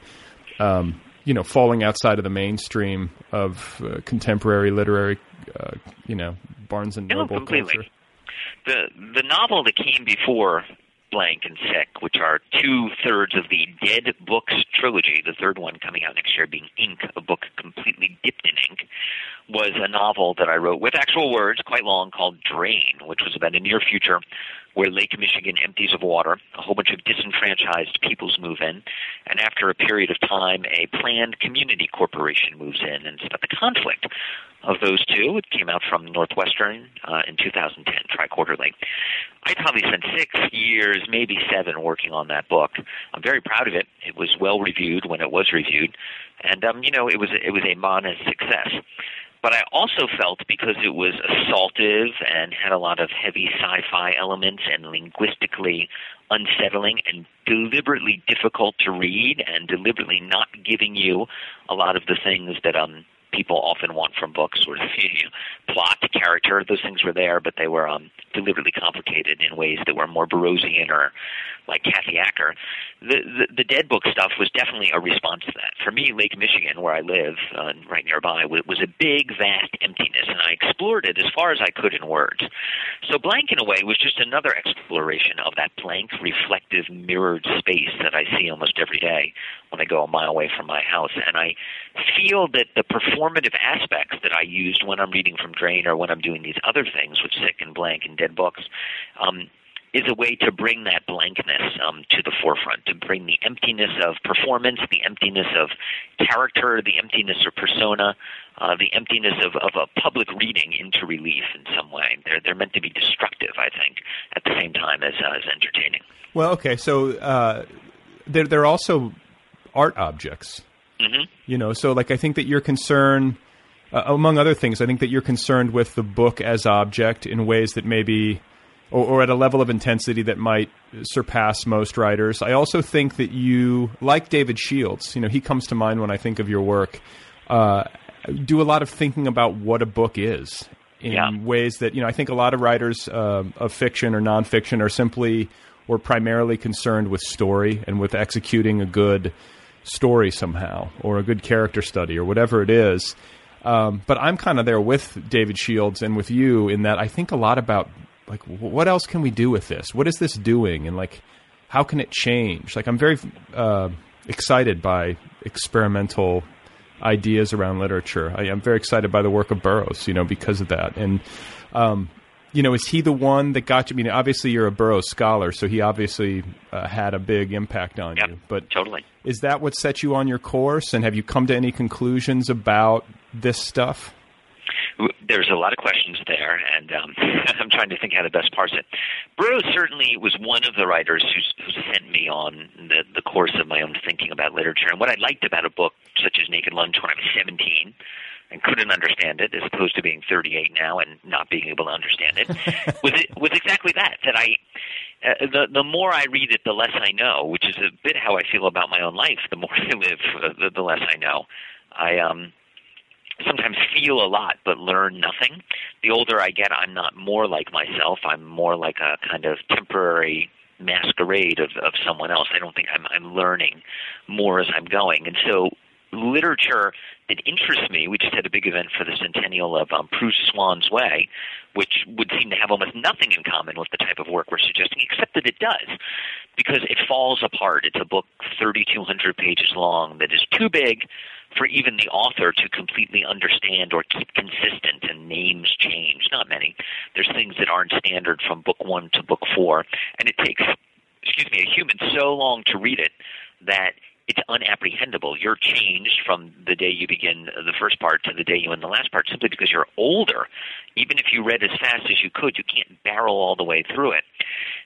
um, you know, falling outside of the mainstream of uh, contemporary literary, uh, you know, Barnes and No, Noble completely. culture. the the novel that came before Blank and Sick, which are two thirds of the Dead Books trilogy, the third one coming out next year being Ink, a book completely dipped in ink, was a novel that I wrote with actual words, quite long, called Drain, which was about a near future where Lake Michigan empties of water, a whole bunch of disenfranchised peoples move in, and after a period of time, a planned community corporation moves in, and it's about the conflict of those two. It came out from Northwestern uh, in 2010, Triquarterly. I probably spent six years, maybe seven, working on that book. I'm very proud of it. It was well reviewed when it was reviewed, and um, you know, it was it was a modest success. But I also felt because it was assaultive and had a lot of heavy sci-fi elements and linguistically unsettling and deliberately difficult to read and deliberately not giving you a lot of the things that um people often want from books, sort of plot, character. Those things were there, but they were um, deliberately complicated in ways that were more Burroughsian or like Kathy Acker. The, the the Dead Book stuff was definitely a response to that. For me, Lake Michigan, where I live, uh, right nearby, wa- was a big, vast emptiness, and I explored it as far as I could in words. So Blank, in a way, was just another exploration of that blank, reflective, mirrored space that I see almost every day when I go a mile away from my house. And I feel that the performative aspects that I used when I'm reading from Drain or when I'm doing these other things with Sick and Blank and Dead Books um, is a way to bring that blankness um, to the forefront, to bring the emptiness of performance, the emptiness of character, the emptiness of persona, uh, the emptiness of, of a public reading into relief in some way. They're, they're meant to be destructive, I think, at the same time as, uh, as entertaining. Well, okay, so uh, they're they're also art objects. Hmm You know, so like I think that you're concerned, uh, among other things, I think that you're concerned with the book as object in ways that maybe, or, or at a level of intensity that might surpass most writers. I also think that you, like David Shields, you know, he comes to mind when I think of your work. Uh, do a lot of thinking about what a book is in Yeah. ways that you know. I think a lot of writers uh, of fiction or nonfiction are simply or primarily concerned with story and with executing a good story somehow or a good character study or whatever it is. Um, but I'm kind of there with David Shields and with you in that I think a lot about like what else can we do with this? What is this doing? And like how can it change? Like I'm very uh, excited by experimental ideas around literature. I am very excited by the work of Burroughs, you know, because of that. And um, you know, is he the one that got you? I mean, obviously you're a Burroughs scholar, so he obviously uh, had a big impact on Yep, you. But totally. is that what set you on your course? And have you come to any conclusions about this stuff? There's a lot of questions there, and um, I'm trying to think how to best parse it. Burroughs certainly was one of the writers who's, who sent me on the, the course of my own thinking about literature. And what I liked about a book such as Naked Lunch when I was 17 and couldn't understand it, as opposed to being 38 now and not being able to understand it, was it was exactly that. That I, uh, the the more I read it, the less I know, which is a bit how I feel about my own life. The more I live, uh, the, the less I know. I um sometimes feel a lot but learn nothing. The older I get, I'm not more like myself. I'm more like a kind of temporary masquerade of, of someone else. I don't think I'm, I'm learning more as I'm going. And so literature that interests me, we just had a big event for the centennial of um, Proust's Swan's Way, which would seem to have almost nothing in common with the type of work we're suggesting, except that it does, because it falls apart. It's a book 3,200 pages long that is too big for even the author to completely understand or keep consistent, and names change. Not many. There's things that aren't standard from book one to book four, and it takes, excuse me, a human so long to read it that it's unapprehendable. You're changed from the day you begin the first part to the day you end the last part simply because you're older. Even if you read as fast as you could, you can't barrel all the way through it.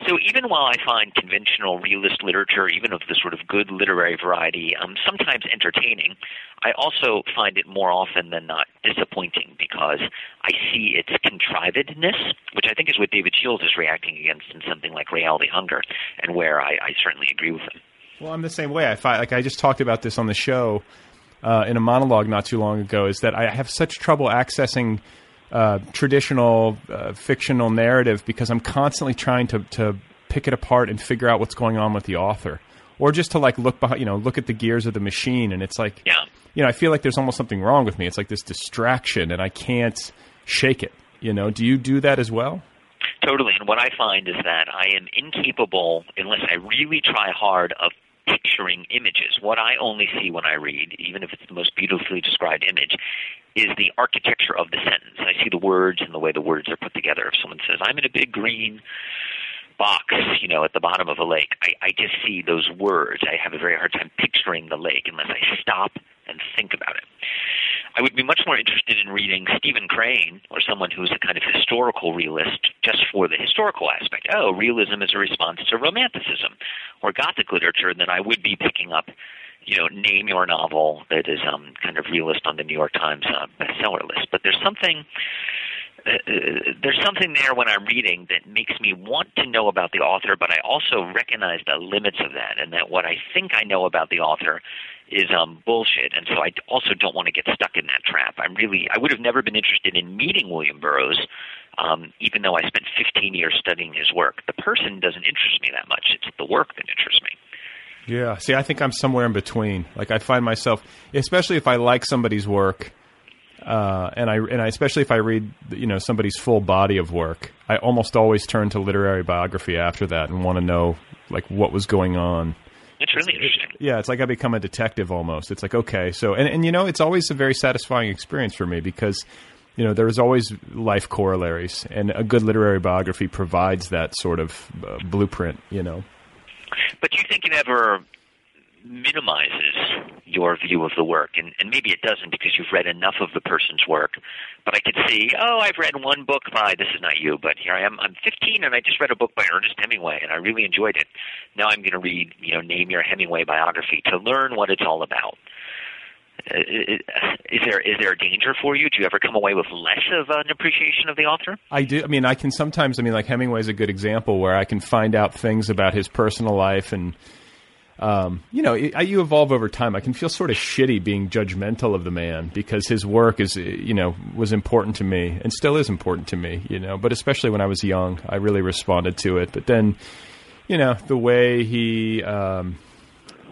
So even while I find conventional realist literature, even of the sort of good literary variety, um, sometimes entertaining, I also find it more often than not disappointing because I see its contrivedness, which I think is what David Shields is reacting against in something like Reality Hunger, and where I, I certainly agree with him. Well, I'm the same way. I find like I just talked about this on the show. uh, in a monologue not too long ago is that I have such trouble accessing uh, traditional uh, fictional narrative because I'm constantly trying to to pick it apart and figure out what's going on with the author, or just to like look behind, you know, look at the gears of the machine, and it's like, Yeah. you know, I feel like there's almost something wrong with me. It's like this distraction, and I can't shake it. You know, do you do that as well? Totally. And what I find is that I am incapable, unless I really try hard, of picturing images. What I only see when I read, even if it's the most beautifully described image, is the architecture of the sentence. I see the words and the way the words are put together. If someone says, I'm in a big green box, you know, at the bottom of a lake, I, I just see those words. I have a very hard time picturing the lake unless I stop and think about it. I would be much more interested in reading Stephen Crane or someone who's a kind of historical realist just for the historical aspect. Oh, realism is a response to romanticism or Gothic literature than I would be picking up, you know, name your novel that is um, kind of realist on the New York Times uh, bestseller list. But there's something uh, there's something there when I'm reading that makes me want to know about the author, but I also recognize the limits of that, and that what I think I know about the author is um, bullshit. And so I also don't want to get stuck in that trap. I'm really, I would have never been interested in meeting William Burroughs, um, even though I spent 15 years studying his work. The person doesn't interest me that much. It's the work that interests me. Yeah. See, I think I'm somewhere in between. Like I find myself, especially if I like somebody's work, uh, and I and I, especially if I read you know somebody's full body of work, I almost always turn to literary biography after that and want to know like what was going on. It's really interesting. Yeah, it's like I become a detective almost. It's like okay, so and and you know it's always a very satisfying experience for me because you know there's always life corollaries, and a good literary biography provides that sort of uh, blueprint. You know. But do you think it ever minimizes your view of the work? And, and maybe it doesn't because you've read enough of the person's work. But I could see, oh, I've read one book by, this is not you, but here I am. I'm 15 and I just read a book by Ernest Hemingway and I really enjoyed it. Now I'm going to read, you know, name your Hemingway biography to learn what it's all about. Uh, Is there is there a danger for you? Do you ever come away with less of an appreciation of the author? I do. I mean, I can sometimes. I mean, like Hemingway's a good example where I can find out things about his personal life, and um, you know, you evolve over time. I can feel sort of shitty being judgmental of the man because his work is, you know, was important to me and still is important to me. You know, but especially when I was young, I really responded to it. But then, you know, the way he. Um,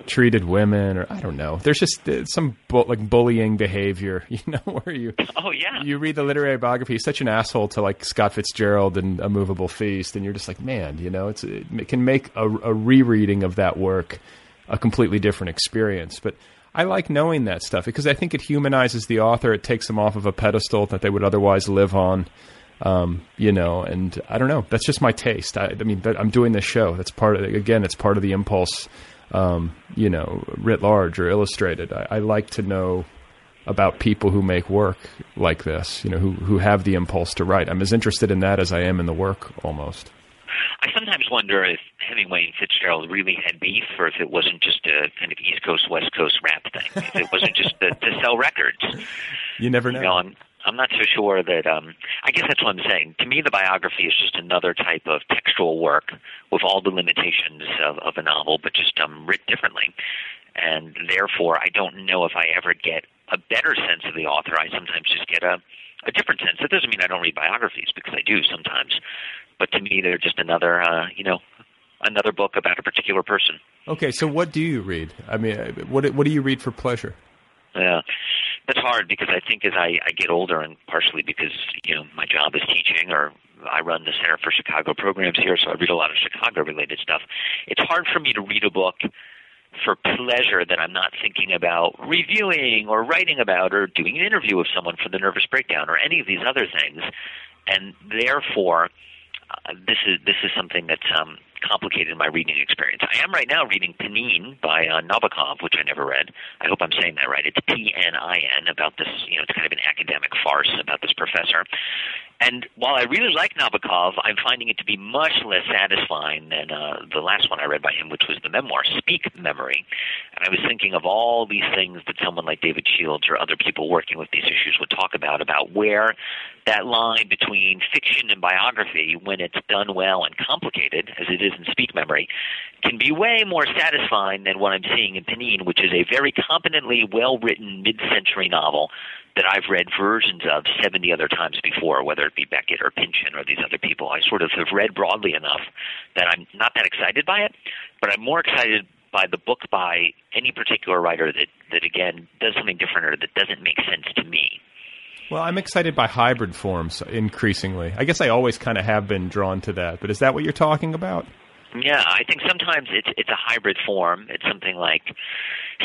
treated women or I don't know. There's just uh, some bu- like bullying behavior, you know, where you Oh yeah. you read the literary biography, he's such an asshole to like Scott Fitzgerald and A Moveable Feast, and you're just like, man, you know, it's it can make a, a rereading of that work a completely different experience. But I like knowing that stuff because I think it humanizes the author. It takes them off of a pedestal that they would otherwise live on. Um, you know, and I don't know. That's just my taste. I, I mean, I'm doing this show. That's part of again. It's part of the impulse. Um, you know, writ large or illustrated. I, I like to know about people who make work like this. You know, who who have the impulse to write. I'm as interested in that as I am in the work, almost. I sometimes wonder if Hemingway and Fitzgerald really had beef, or if it wasn't just a kind of East Coast West Coast rap thing. If it wasn't just to, to sell records. You never know. You know, I'm not so sure that. Um, I guess that's what I'm saying. To me, the biography is just another type of textual work with all the limitations of, of a novel, but just um, writ differently. And therefore, I don't know if I ever get a better sense of the author. I sometimes just get a a different sense. That doesn't mean I don't read biographies because I do sometimes, but to me, they're just another, uh, you know, another book about a particular person. Okay, so what do you read? I mean, what what do you read for pleasure? Yeah, that's hard because I think as I, I get older, and partially because you know my job is teaching, or I run the Center for Chicago programs here, so I read a lot of Chicago-related stuff. It's hard for me to read a book for pleasure that I'm not thinking about reviewing or writing about or doing an interview with someone for the nervous breakdown or any of these other things, and therefore. Uh, this is this is something that's um, complicated my reading experience. I am right now reading Pnin by uh, Nabokov, which I never read. I hope I'm saying that right. It's P N I N about this. You know, it's kind of an academic farce about this professor. And while I really like Nabokov, I'm finding it to be much less satisfying than uh, the last one I read by him, which was the memoir, Speak Memory. And I was thinking of all these things that someone like David Shields or other people working with these issues would talk about, about where that line between fiction and biography, when it's done well and complicated, as it is in Speak Memory, can be way more satisfying than what I'm seeing in Pnin, which is a very competently well written mid century novel that I've read versions of 70 other times before, whether it be Beckett or Pynchon or these other people. I sort of have read broadly enough that I'm not that excited by it, but I'm more excited by the book by any particular writer that, that again, does something different or that doesn't make sense to me. Well, I'm excited by hybrid forms increasingly. I guess I always kind of have been drawn to that, but is that what you're talking about? Yeah, I think sometimes it's it's a hybrid form. It's something like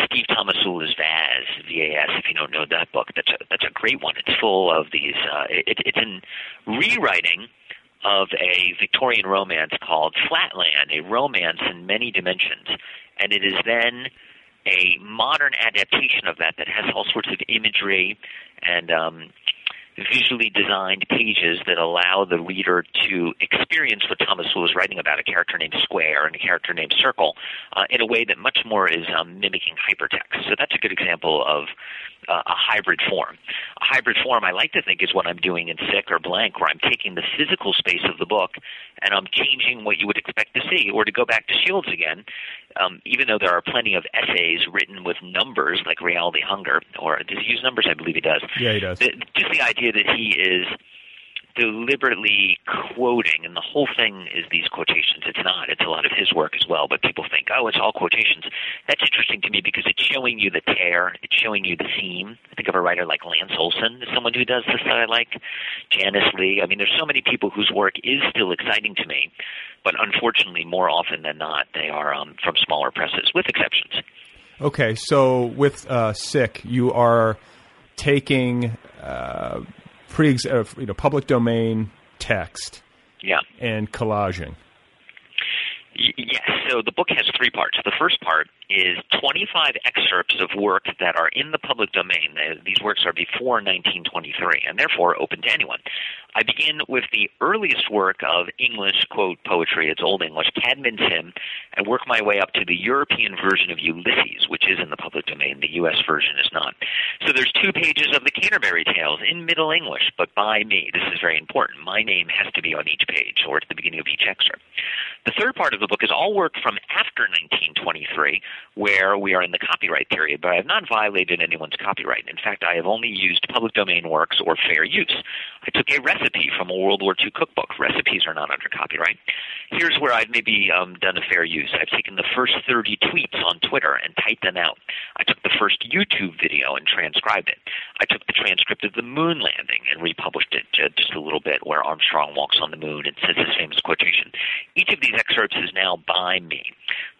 Steve Tomasula's VAS, V-A-S. If you don't know that book, that's a that's a great one. It's full of these. Uh, it, it's in rewriting of a Victorian romance called Flatland, a romance in many dimensions, and it is then a modern adaptation of that that has all sorts of imagery and um, visually designed pages that allow the reader to experience what Tomasula was writing about, a character named Square and a character named Circle, uh, in a way that much more is um, mimicking hypertext. So that's a good example of uh, a hybrid form. A hybrid form, I like to think, is what I'm doing in Sick or Blank, where I'm taking the physical space of the book and I'm changing what you would expect to see. Or to go back to Shields again, um, even though there are plenty of essays written with numbers, like Reality Hunger, or does he use numbers? I believe he does. Yeah, he does. The, just the idea that he is deliberately quoting, and the whole thing is these quotations. It's not. It's a lot of his work as well, but people think, oh, it's all quotations. That's interesting to me because it's showing you the tear. It's showing you the seam. I think of a writer like Lance Olsen someone who does this that I like. Janice Lee. I mean, there's so many people whose work is still exciting to me, but unfortunately, more often than not, they are um, from smaller presses, with exceptions. Okay, so with uh, Sick, you are taking uh, pre uh, you know public domain text Yeah. and collaging. Yes. So the book has three parts. The first part is 25 excerpts of work that are in the public domain. These works are before 1923 and therefore open to anyone. I begin with the earliest work of English, quote, poetry. It's Old English, Caedmon's Hymn, and work my way up to the European version of Ulysses, which is in the public domain. The U.S. version is not. So there's two pages of the Canterbury Tales in Middle English, but by me. This is very important. My name has to be on each page or at the beginning of each excerpt. The third part of the book is all work from after 1923, where we are in the copyright period, but I have not violated anyone's copyright. In fact, I have only used public domain works or fair use. I took a recipe from a World War II cookbook. Recipes are not under copyright. Here's where I've maybe um, done a fair use. I've taken the first 30 tweets on Twitter and typed them out. I took the first YouTube video and transcribed it. I took the transcript of the moon landing and republished it just a little bit where Armstrong walks on the moon and says his famous quotation. Each of these excerpts is now by me.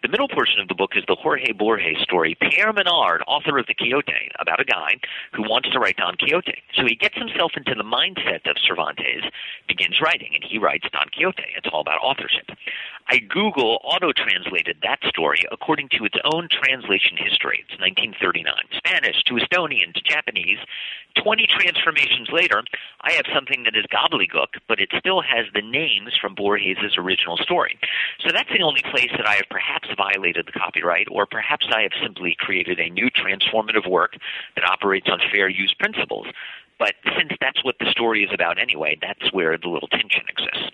The middle portion of the book is the Jorge Borges story, Pierre Menard, author of the Quixote, about a guy who wants to write Don Quixote. So he gets himself into the mindset of Cervantes, begins writing, and he writes Don Quixote. It's all about authorship. I Google auto-translated that story according to its own translation history. It's 1939. Spanish to Estonian to Japanese. 20 transformations later, I have something that is gobbledygook, but it still has the names from Borges' original story. So that's the only place that I have perhaps violated the copyright, or perhaps I have simply created a new transformative work that operates on fair use principles. But since that's what the story is about anyway, that's where the little tension exists.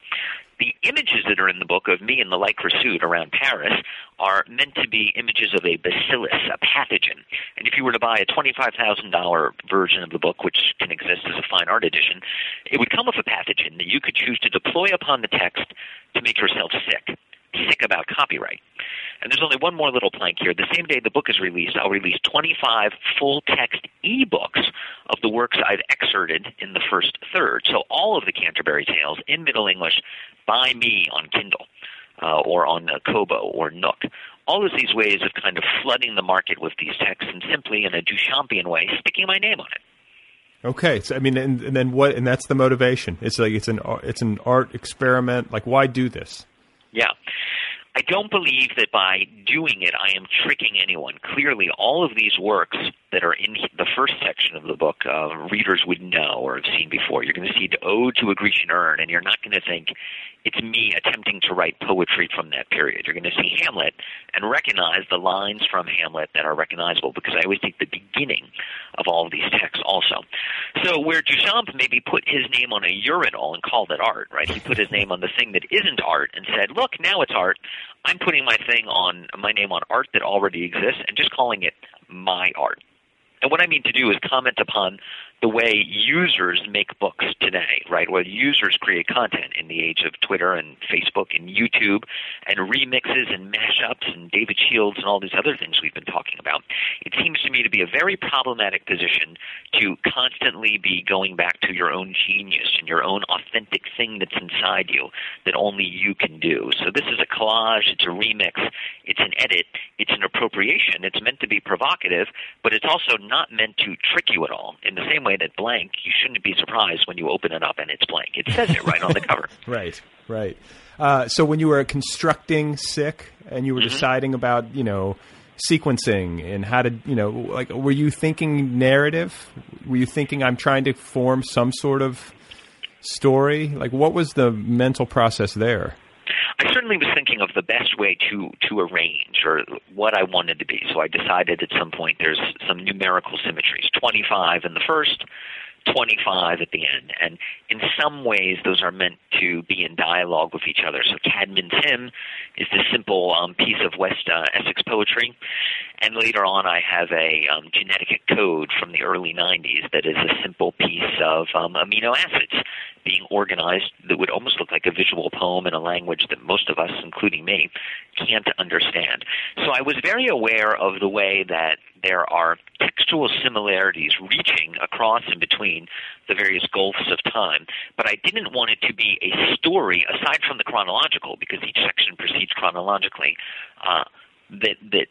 The images that are in the book of me in the lycra suit around Paris are meant to be images of a bacillus, a pathogen. And if you were to buy a $25,000 version of the book, which can exist as a fine art edition, it would come with a pathogen that you could choose to deploy upon the text to make yourself sick. Sick about copyright. And there's only one more little plank here. The same day the book is released, I'll release 25 full text ebooks of the works I've excerpted in the first third. So all of the Canterbury Tales in Middle English by me on Kindle uh, or on uh, Kobo or Nook. All of these ways of kind of flooding the market with these texts and simply in a Duchampian way sticking my name on it. Okay, so I mean, and, and then what? And that's the motivation. It's like it's an it's an art experiment. Like, why do this? Yeah. I don't believe that by doing it I am tricking anyone. Clearly, all of these works that are in the first section of the book uh, readers would know or have seen before. You're going to see the Ode to a Grecian Urn, and you're not going to think it's me attempting to write poetry from that period. You're going to see Hamlet and recognize the lines from Hamlet that are recognizable because I always take the beginning of all of these texts also. So where Duchamp maybe put his name on a urinal and called it art, right? He put his name on the thing that isn't art and said, look, now it's art. I'm putting my thing on my name on art that already exists and just calling it my art. And what I mean to do is comment upon the way users make books today, right? Where users create content in the age of Twitter and Facebook and YouTube and remixes and mashups and David Shields and all these other things we've been talking about. It seems to me to be a very problematic position to constantly be going back to your own genius and your own authentic thing that's inside you that only you can do. So this is a collage, it's a remix, it's an edit, it's an appropriation. It's meant to be provocative, but it's also not meant to trick you at all. In the same way that blank, you shouldn't be surprised when you open it up and it's blank. It says it right on the cover. Right, right. Uh, so when you were constructing Sick and you were Mm-hmm. deciding about, you know, sequencing and how to, you know, like, were you thinking narrative? Were you thinking I'm trying to form some sort of story? Like, what was the mental process there? I certainly was thinking of the best way to to arrange or what I wanted to be. So I decided at some point there's some numerical symmetries. 25 in the first, 25 at the end. And in some ways those are meant to be in dialogue with each other. So Caedmon's Hymn is this simple um, piece of West uh, Essex poetry. And later on I have a um, genetic code from the early 90s that is a simple piece of um, amino acids being organized that would almost look like a visual poem in a language that most of us, including me, can't understand. So I was very aware of the way that there are textual similarities reaching across and between the various gulfs of time, but I didn't want it to be a story aside from the chronological, because each section proceeds chronologically, uh, that that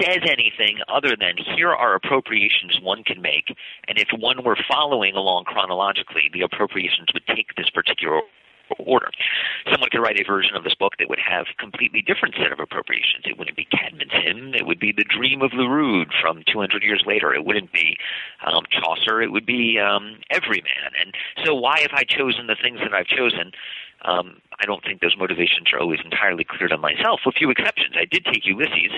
says anything other than here are appropriations one can make, and if one were following along chronologically, the appropriations would take this particular order. Someone could write a version of this book that would have completely different set of appropriations. It wouldn't be Caedmon's Hymn. It would be The Dream of the Rood from 200 years later. It wouldn't be um, Chaucer. It would be um, Everyman. And so why have I chosen the things that I've chosen? Um, I don't think those motivations are always entirely clear to myself, with few exceptions. I did take Ulysses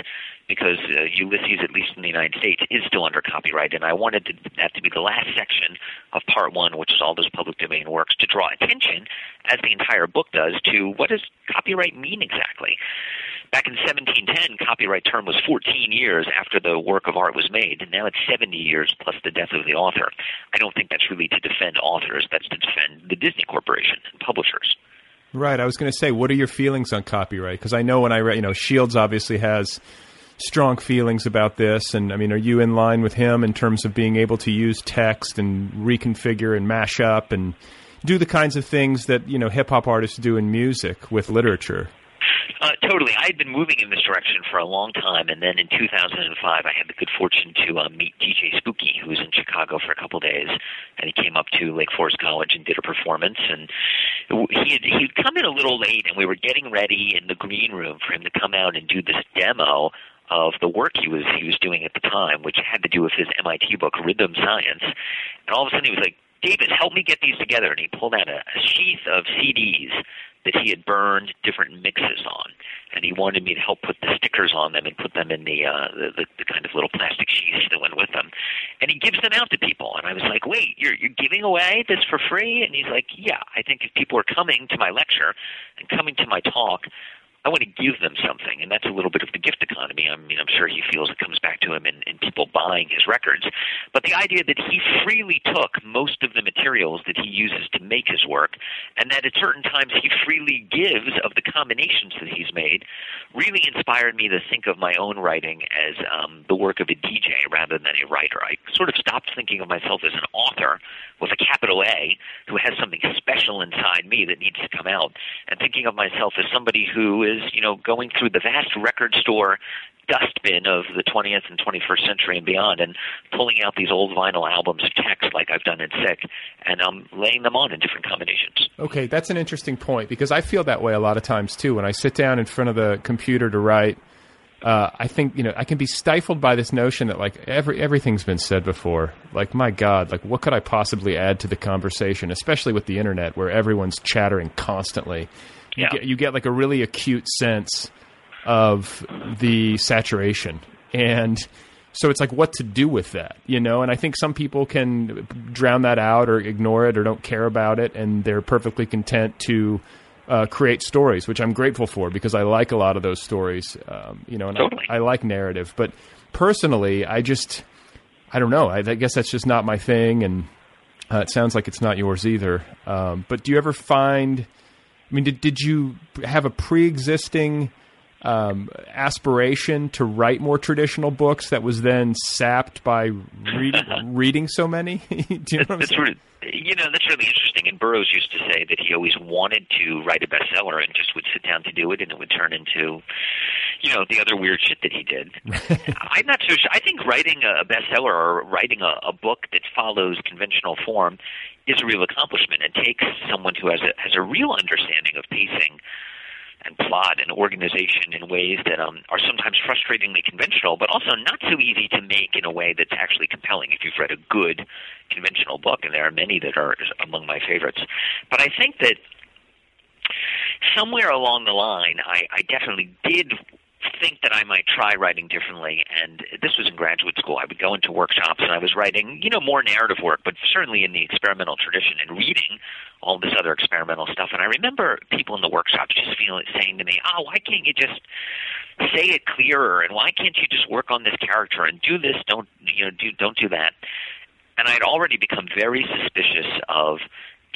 because uh, Ulysses, at least in the United States, is still under copyright, and I wanted to, that to be the last section of part one, which is all those public domain works, to draw attention, as the entire book does, to what does copyright mean exactly. Back in 1710, copyright term was 14 years after the work of art was made, and now it's 70 years plus the death of the author. I don't think that's really to defend authors, that's to defend the Disney Corporation and publishers. Right. I was going to say, what are your feelings on copyright? Because I know when I read, you know, Shields obviously has strong feelings about this. And I mean, are you in line with him in terms of being able to use text and reconfigure and mash up and do the kinds of things that, you know, hip hop artists do in music with literature? Uh, totally. I had been moving in this direction for a long time, and then in 2005, I had the good fortune to uh, meet DJ Spooky, who was in Chicago for a couple days, and he came up to Lake Forest College and did a performance. And he had he'd come in a little late, and we were getting ready in the green room for him to come out and do this demo of the work he was he was doing at the time, which had to do with his MIT book Rhythm Science. And all of a sudden, he was like, "David, help me get these together." And he pulled out a, a sheath of CDs that he had burned different mixes on, and he wanted me to help put the stickers on them and put them in the uh, the, the, the kind of little plastic sheaths that went with them. And he gives them out to people, and I was like, "Wait, you're you're giving away this for free?" And he's like, "Yeah, I think if people are coming to my lecture and coming to my talk." I want to give them something, and that's a little bit of the gift economy. I mean, I'm sure he feels it comes back to him in, in people buying his records. But the idea that he freely took most of the materials that he uses to make his work, and that at certain times he freely gives of the combinations that he's made, really inspired me to think of my own writing as um, the work of a DJ rather than a writer. I sort of stopped thinking of myself as an author with a capital A who has something special inside me that needs to come out, and thinking of myself as somebody who is, you know, going through the vast record store dustbin of the 20th and 21st century and beyond and pulling out these old vinyl albums of text like I've done in Sick and I'm um, laying them on in different combinations. Okay, that's an interesting point because I feel that way a lot of times too. When I sit down in front of the computer to write, uh, I think you know I can be stifled by this notion that like every everything's been said before. Like my God, like what could I possibly add to the conversation, especially with the internet where everyone's chattering constantly. You, Yeah. get, you get like a really acute sense of the saturation. And so it's like what to do with that you know? And i think some people can drown that out or ignore it or don't care about it and they're perfectly content to uh, create stories which i'm grateful for because i like a lot of those stories um, you know and Totally. I, I like narrative. But personally i just i don't know. I, I guess that's just not my thing and uh, it sounds like it's not yours either. Um, but do you ever find I mean, did did you have a pre-existing um, aspiration to write more traditional books that was then sapped by reading reading so many? Do you know what I'm That's saying? really, you know, that's really interesting. And Burroughs used to say that he always wanted to write a bestseller and just would sit down to do it, and it would turn into, you know, the other weird shit that he did. I'm not so sure. I think writing a bestseller or writing a, a book that follows conventional form is a real accomplishment. It takes someone who has a has a real understanding of pacing and plot and organization in ways that um, are sometimes frustratingly conventional, but also not so easy to make in a way that's actually compelling. If you've read a good conventional book, and there are many that are among my favorites, but I think that somewhere along the line, I, I definitely did think that I might try writing differently. And this was in graduate school. I would go into workshops and I was writing, you know, more narrative work, but certainly in the experimental tradition and reading all this other experimental stuff. And I remember people in the workshops just feeling saying to me, "Oh, why can't you just say it clearer? And why can't you just work on this character and do this? Don't you know? Do don't do that." And I'd already become very suspicious of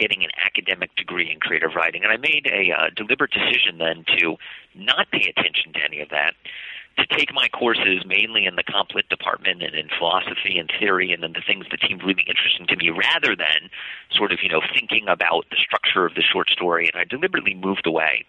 getting an academic degree in creative writing, and I made a uh, deliberate decision then to not pay attention to any of that, to take my courses mainly in the comp lit department and in philosophy and theory and then the things that seemed really interesting to me rather than sort of, you know, thinking about the structure of the short story. And I deliberately moved away,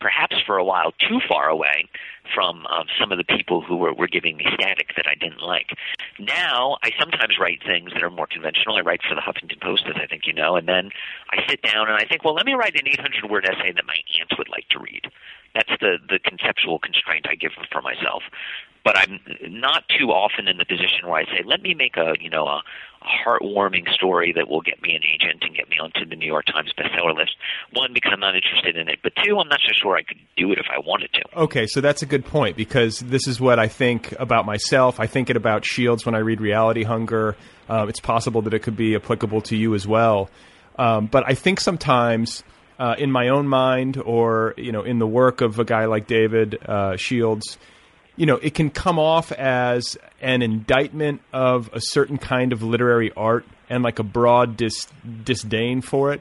perhaps for a while too far away from um, some of the people who were, were giving me static that I didn't like. Now I sometimes write things that are more conventional. I write for the Huffington Post, as I think you know, and then I sit down and I think, well, let me write an 800 word essay that my aunt would like to read. That's the the conceptual constraint I give for myself. But I'm not too often in the position where I say, let me make a you know a, heartwarming story that will get me an agent and get me onto the New York Times bestseller list. One, because I'm not interested in it, but two, I'm not so sure I could do it if I wanted to. Okay, so that's a good point because this is what I think about myself. I think it about Shields when I read Reality Hunger. Um, it's possible that it could be applicable to you as well. Um, but I think sometimes uh, in my own mind or you know in the work of a guy like David uh, Shields, you know, it can come off as an indictment of a certain kind of literary art and like a broad dis- disdain for it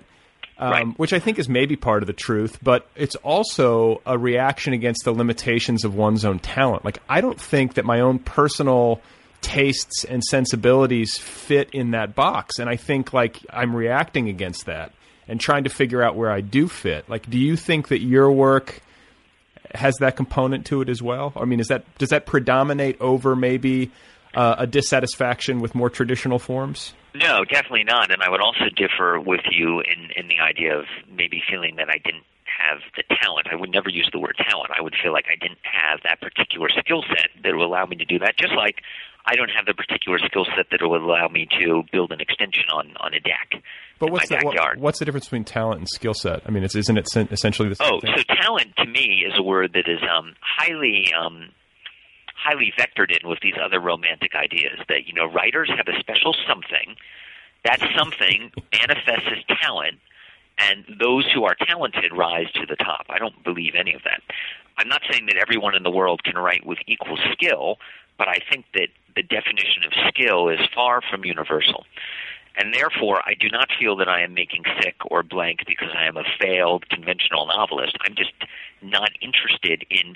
um, Right. which I think is maybe part of the truth, but it's also a reaction against the limitations of one's own talent. Like, I don't think that my own personal tastes and sensibilities fit in that box, and I think like I'm reacting against that and trying to figure out where I do fit. Like, do you think that your work has that component to it as well? I mean, is that does that predominate over maybe uh, a dissatisfaction with more traditional forms? No, definitely not. And I would also differ with you in in the idea of maybe feeling that I didn't have the talent. I would never use the word talent. I would feel like I didn't have that particular skill set that would allow me to do that. Just like I don't have the particular skill set that would allow me to build an extension on on a deck But in what's my the, what- backyard. what's the difference between talent and skill set? I mean, it's, isn't it sen- essentially the same Oh, thing? so talent to me is a word that is um, highly um, highly vectored in with these other romantic ideas that you know writers have a special something. That something manifests as talent, and those who are talented rise to the top. I don't believe any of that. I'm not saying that everyone in the world can write with equal skill, but I think that the definition of skill is far from universal. And therefore, I do not feel that I am making sick or blank because I am a failed conventional novelist. I'm just not interested in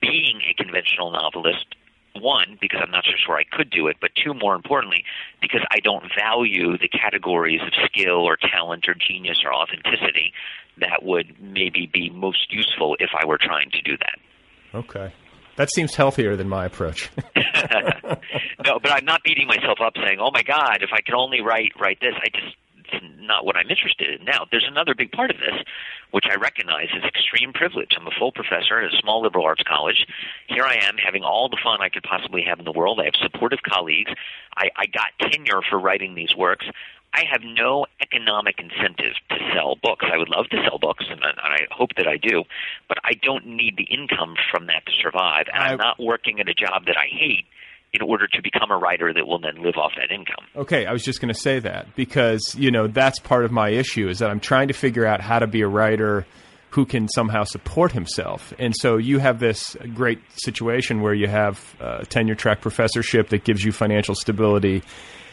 being a conventional novelist. One, because I'm not so sure I could do it, but two, more importantly, because I don't value the categories of skill or talent or genius or authenticity that would maybe be most useful if I were trying to do that. Okay. That seems healthier than my approach. no, but I'm not beating myself up saying, "Oh my God, if I could only write write this." I just it's not what I'm interested in. Now, there's another big part of this, which I recognize is extreme privilege. I'm a full professor at a small liberal arts college. Here I am having all the fun I could possibly have in the world. I have supportive colleagues. I, I got tenure for writing these works. I have no economic incentive to sell books. I would love to sell books, and, and I hope that I do, but I don't need the income from that to survive. And I'm not working at a job that I hate in order to become a writer that will then live off that income. Okay, I was just going to say that because you know that's part of my issue is that I'm trying to figure out how to be a writer who can somehow support himself. And so you have this great situation where you have a tenure track professorship that gives you financial stability.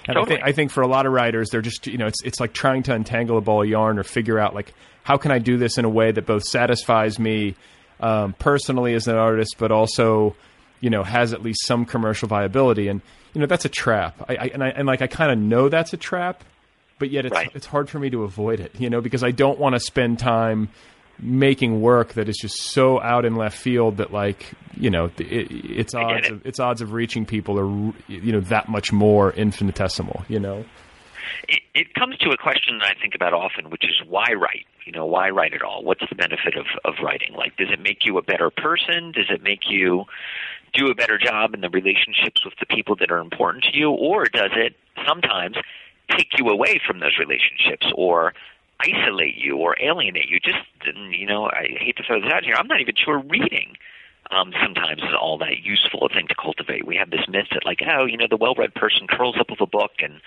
And I, think, I think for a lot of writers, they're just you know it's it's like trying to untangle a ball of yarn or figure out like how can I do this in a way that both satisfies me um, personally as an artist, but also you know has at least some commercial viability. And you know that's a trap. I, I and I and like I kind of know that's a trap, but yet it's Right. it's hard for me to avoid it. You know because I don't want to spend time making work that is just so out in left field that like you know it, its odds it. of its odds of reaching people are you know that much more infinitesimal. You know. it, it comes to a question that I think about often, which is why write? You know, why write at all? What's the benefit of, of writing? Like, does it make you a better person? Does it make you do a better job in the relationships with the people that are important to you? Or does it sometimes take you away from those relationships or isolate you or alienate you? Just, you know, I hate to throw this out here. I'm not even sure reading um, sometimes is all that useful a thing to cultivate. We have this myth that, like, oh, you know, the well-read person curls up with a book and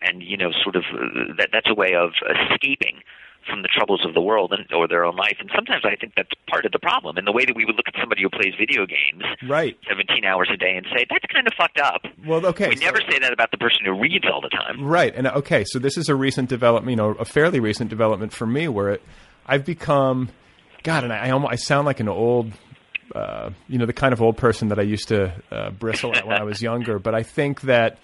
and you know, sort of uh, that that's a way of escaping from the troubles of the world and or their own life. And sometimes I think that's part of the problem. In the way that we would look at somebody who plays video games Right. 17 hours a day and say that's kind of fucked up. Well, okay. we so- never say that about the person who reads all the time. Right, and okay, so this is a recent development, you know, a fairly recent development for me, where it, I've become, God, and I, I almost I sound like an old, uh, you know, the kind of old person that I used to uh, bristle at when I was younger. But I think that,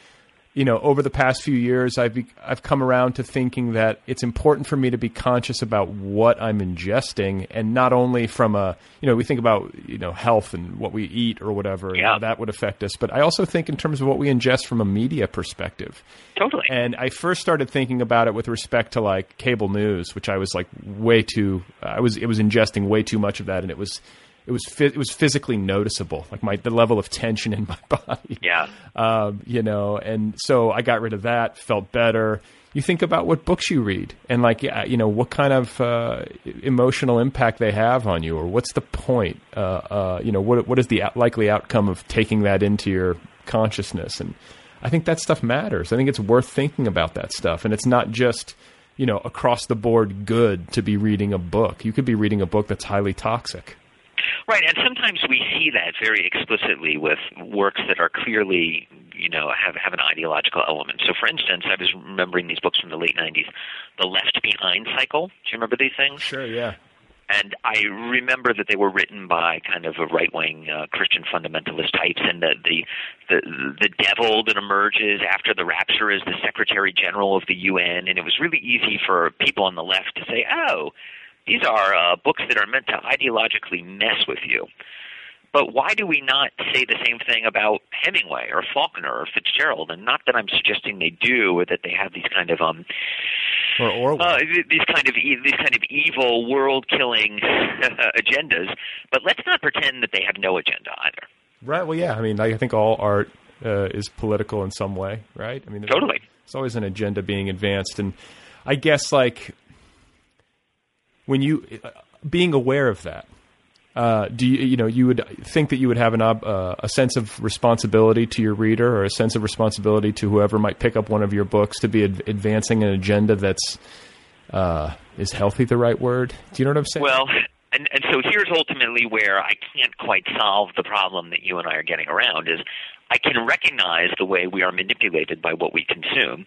you know, over the past few years, I've be, I've come around to thinking that it's important for me to be conscious about what I'm ingesting, and not only from a, you know, we think about you know health and what we eat or whatever, Yeah. how that would affect us, but I also think in terms of what we ingest from a media perspective. Totally. And I first started thinking about it with respect to like cable news, which I was like way too. I was it was ingesting way too much of that, and it was it was it was physically noticeable, like my the level of tension in my body. Yeah. Um, you know, and so I got rid of that, felt better. You think about what books you read, and like, you know, what kind of uh, emotional impact they have on you, or what's the point? Uh, uh, you know, what what is the likely outcome of taking that into your consciousness? And I think that stuff matters. I think it's worth thinking about that stuff, and it's not just you know across the board good to be reading a book. You could be reading a book that's highly toxic. Right, and sometimes we see that very explicitly with works that are clearly, you know, have have an ideological element. So, for instance, I was remembering these books from the late '90s, the Left Behind cycle. Do you remember these things? Sure, yeah. And I remember that they were written by kind of a right-wing uh, Christian fundamentalist types, and the, the the the devil that emerges after the rapture is the Secretary General of the UN, and it was really easy for people on the left to say, "Oh, these are uh, books that are meant to ideologically mess with you." But why do we not say the same thing about Hemingway or Faulkner or Fitzgerald? And not that I'm suggesting they do, or that they have these kind of um, Or Orwell. uh, these kind of e- these kind of evil, world-killing agendas. But let's not pretend that they have no agenda either. Right. Well, yeah. I mean, I think all art uh, is political in some way, right? I mean, Totally. It's always an agenda being advanced, and I guess like when you uh, being aware of that. Uh, do you you know you would think that you would have an ob, uh, a sense of responsibility to your reader or a sense of responsibility to whoever might pick up one of your books to be ad- advancing an agenda that's uh, is healthy the right word? Do you know what I'm saying? Well, and and so here's ultimately where I can't quite solve the problem that you and I are getting around is I can recognize the way we are manipulated by what we consume.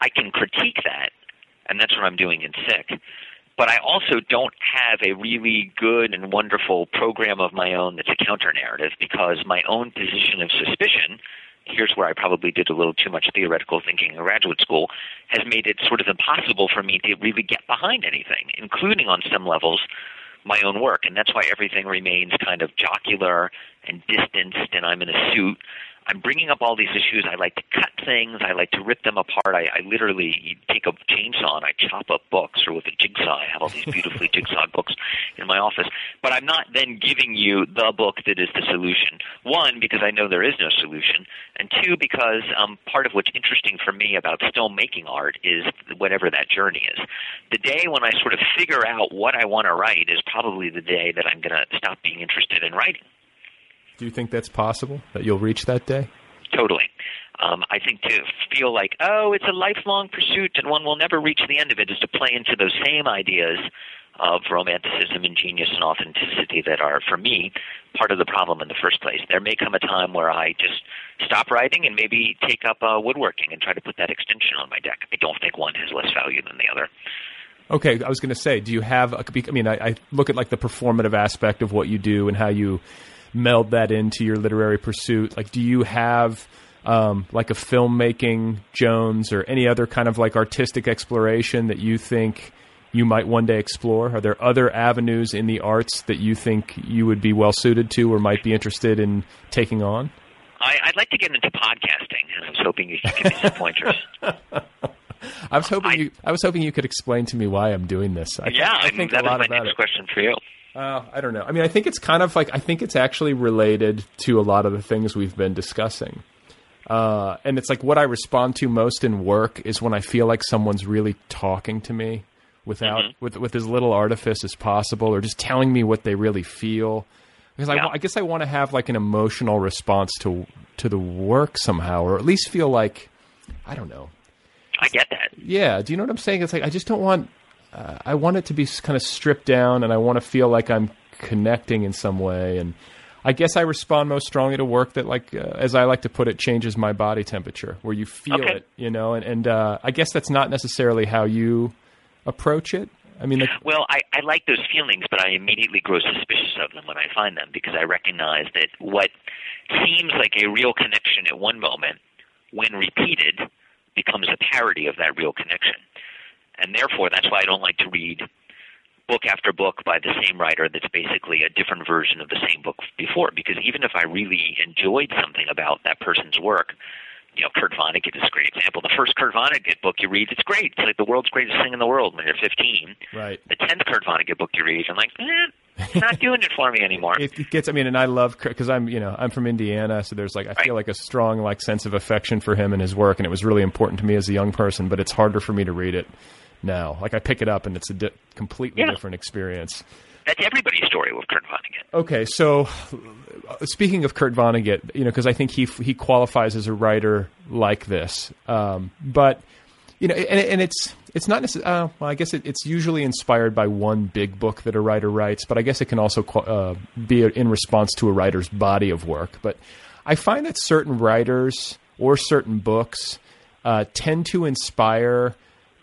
I can critique that, and that's what I'm doing in Sick. But I also don't have a really good and wonderful program of my own that's a counter narrative because my own position of suspicion here's where I probably did a little too much theoretical thinking in graduate school, has made it sort of impossible for me to really get behind anything, including on some levels my own work. And that's why everything remains kind of jocular and distanced, and I'm in a suit. I'm bringing up all these issues. I like to cut things. I like to rip them apart. I, I literally take a chainsaw and I chop up books, or with a jigsaw. I have all these beautifully jigsawed books in my office. But I'm not then giving you the book that is the solution. One, because I know there is no solution, and two, because um, part of what's interesting for me about still making art is whatever that journey is. The day when I sort of figure out what I want to write is probably the day that I'm going to stop being interested in writing. Do you think that's possible that you'll reach that day? Totally. Um, I think to feel like, oh, it's a lifelong pursuit and one will never reach the end of it is to play into those same ideas of romanticism and genius and authenticity that are, for me, part of the problem in the first place. There may come a time where I just stop writing and maybe take up uh, woodworking and try to put that extension on my deck. I don't think one has less value than the other. Okay, I was going to say, do you have? A, I mean, I, I look at like the performative aspect of what you do and how you meld that into your literary pursuit? Like, do you have um, like a filmmaking Jones or any other kind of like artistic exploration that you think you might one day explore? Are there other avenues in the arts that you think you would be well suited to or might be interested in taking on? I, would like to get into podcasting, and I was hoping you could give me some pointers. I was hoping I, you. I was hoping you could explain to me why I'm doing this. I yeah, think, I think that a lot is my next it. question for you. Uh, I don't know. I mean, I think it's kind of like I think it's actually related to a lot of the things we've been discussing. Uh, and it's like what I respond to most in work is when I feel like someone's really talking to me without Mm-hmm. with with as little artifice as possible, or just telling me what they really feel. Because I Yeah. wa- I guess I want to have like an emotional response to to the work somehow, or at least feel like I don't know. I get that. Yeah, do you know what I'm saying? It's like I just don't want. Uh, I want it to be kind of stripped down, and I want to feel like I'm connecting in some way. And I guess I respond most strongly to work that, like, uh, as I like to put it, changes my body temperature, where you feel Okay. it, you know. And, and uh, I guess that's not necessarily how you approach it. I mean, like, Well, I, I like those feelings, but I immediately grow suspicious of them when I find them because I recognize that what seems like a real connection at one moment, when repeated, becomes a parody of that real connection. And therefore, that's why I don't like to read book after book by the same writer that's basically a different version of the same book before. Because even if I really enjoyed something about that person's work, you know, Kurt Vonnegut is a great example. The first Kurt Vonnegut book you read, it's great. It's like the world's greatest thing in the world when you're 15. right. The tenth Kurt Vonnegut book you read, I'm like, eh, it's not doing it for me anymore. It, it gets. I mean, and I love because I'm, you know, I'm from Indiana, so there's like I feel like a strong like sense of affection for him and his work, and it was really important to me as a young person. But it's harder for me to read it now. Like I pick it up, and it's a di- completely Yeah. different experience. That's everybody's story with Kurt Vonnegut. Okay, so speaking of Kurt Vonnegut, you know, because I think he he qualifies as a writer like this, um, but you know, and, and it's it's not necessarily. Uh, well, I guess it, it's usually inspired by one big book that a writer writes, but I guess it can also uh, be in response to a writer's body of work. But I find that certain writers or certain books uh, tend to inspire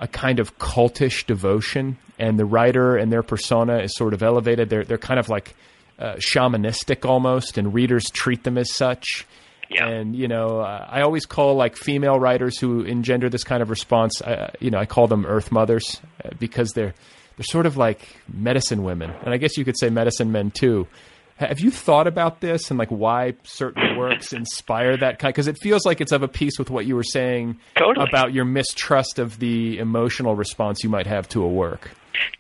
a kind of cultish devotion, and the writer and their persona is sort of elevated. They're they're kind of like uh, shamanistic almost, and readers treat them as such. Yeah. And you know, uh, I always call like female writers who engender this kind of response. Uh, you know, I call them Earth mothers uh, because they're they're sort of like medicine women, and I guess you could say medicine men too. Have you thought about this and like why certain works inspire that kind? Because it feels like it's of a piece with what you were saying Totally. about your mistrust of the emotional response you might have to a work.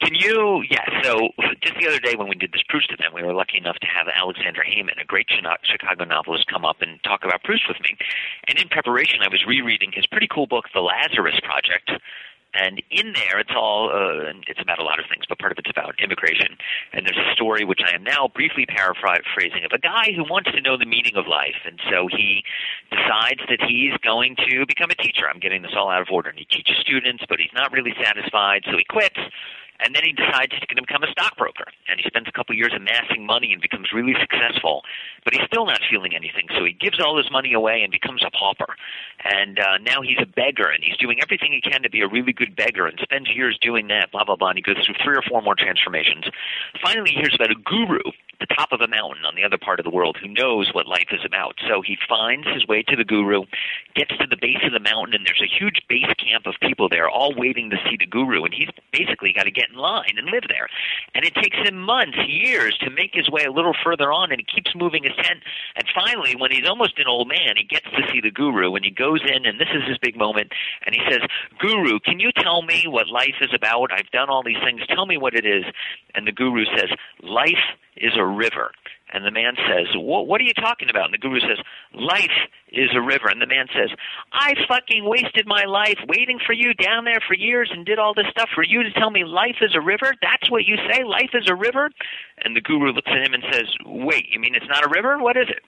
Can you? Yeah. So just the other day when we did this Proust event, we were lucky enough to have Aleksandar Hemon, a great Chicago novelist, come up and talk about Proust with me. And in preparation, I was rereading his pretty cool book, The Lazarus Project. And in there, it's all, uh, it's about a lot of things, but part of it's about immigration. And there's a story, which I am now briefly paraphrasing, of a guy who wants to know the meaning of life. And so he decides that he's going to become a teacher. I'm getting this all out of order. And he teaches students, but he's not really satisfied, so he quits. And then he decides he's going to become a stockbroker. And he spends a couple years amassing money and becomes really successful. But he's still not feeling anything. So he gives all his money away and becomes a pauper. And uh, now he's a beggar and he's doing everything he can to be a really good beggar and spends years doing that, blah, blah, blah. And he goes through three or four more transformations. Finally, he hears about a guru the top of a mountain on the other part of the world who knows what life is about. So he finds his way to the guru, gets to the base of the mountain, and there's a huge base camp of people there, all waiting to see the guru. And he's basically got to get in line and live there. And it takes him months, years to make his way a little further on, and he keeps moving his tent. And finally, when he's almost an old man, he gets to see the guru, and he goes in, and this is his big moment, and he says, Guru, can you tell me what life is about? I've done all these things. Tell me what it is. And the guru says, Life is a river. And the man says, what, what are you talking about? And the guru says, life is a river. And the man says, I fucking wasted my life waiting for you down there for years and did all this stuff for you to tell me life is a river? That's what you say? Life is a river? And the guru looks at him and says, wait, you mean it's not a river? What is it?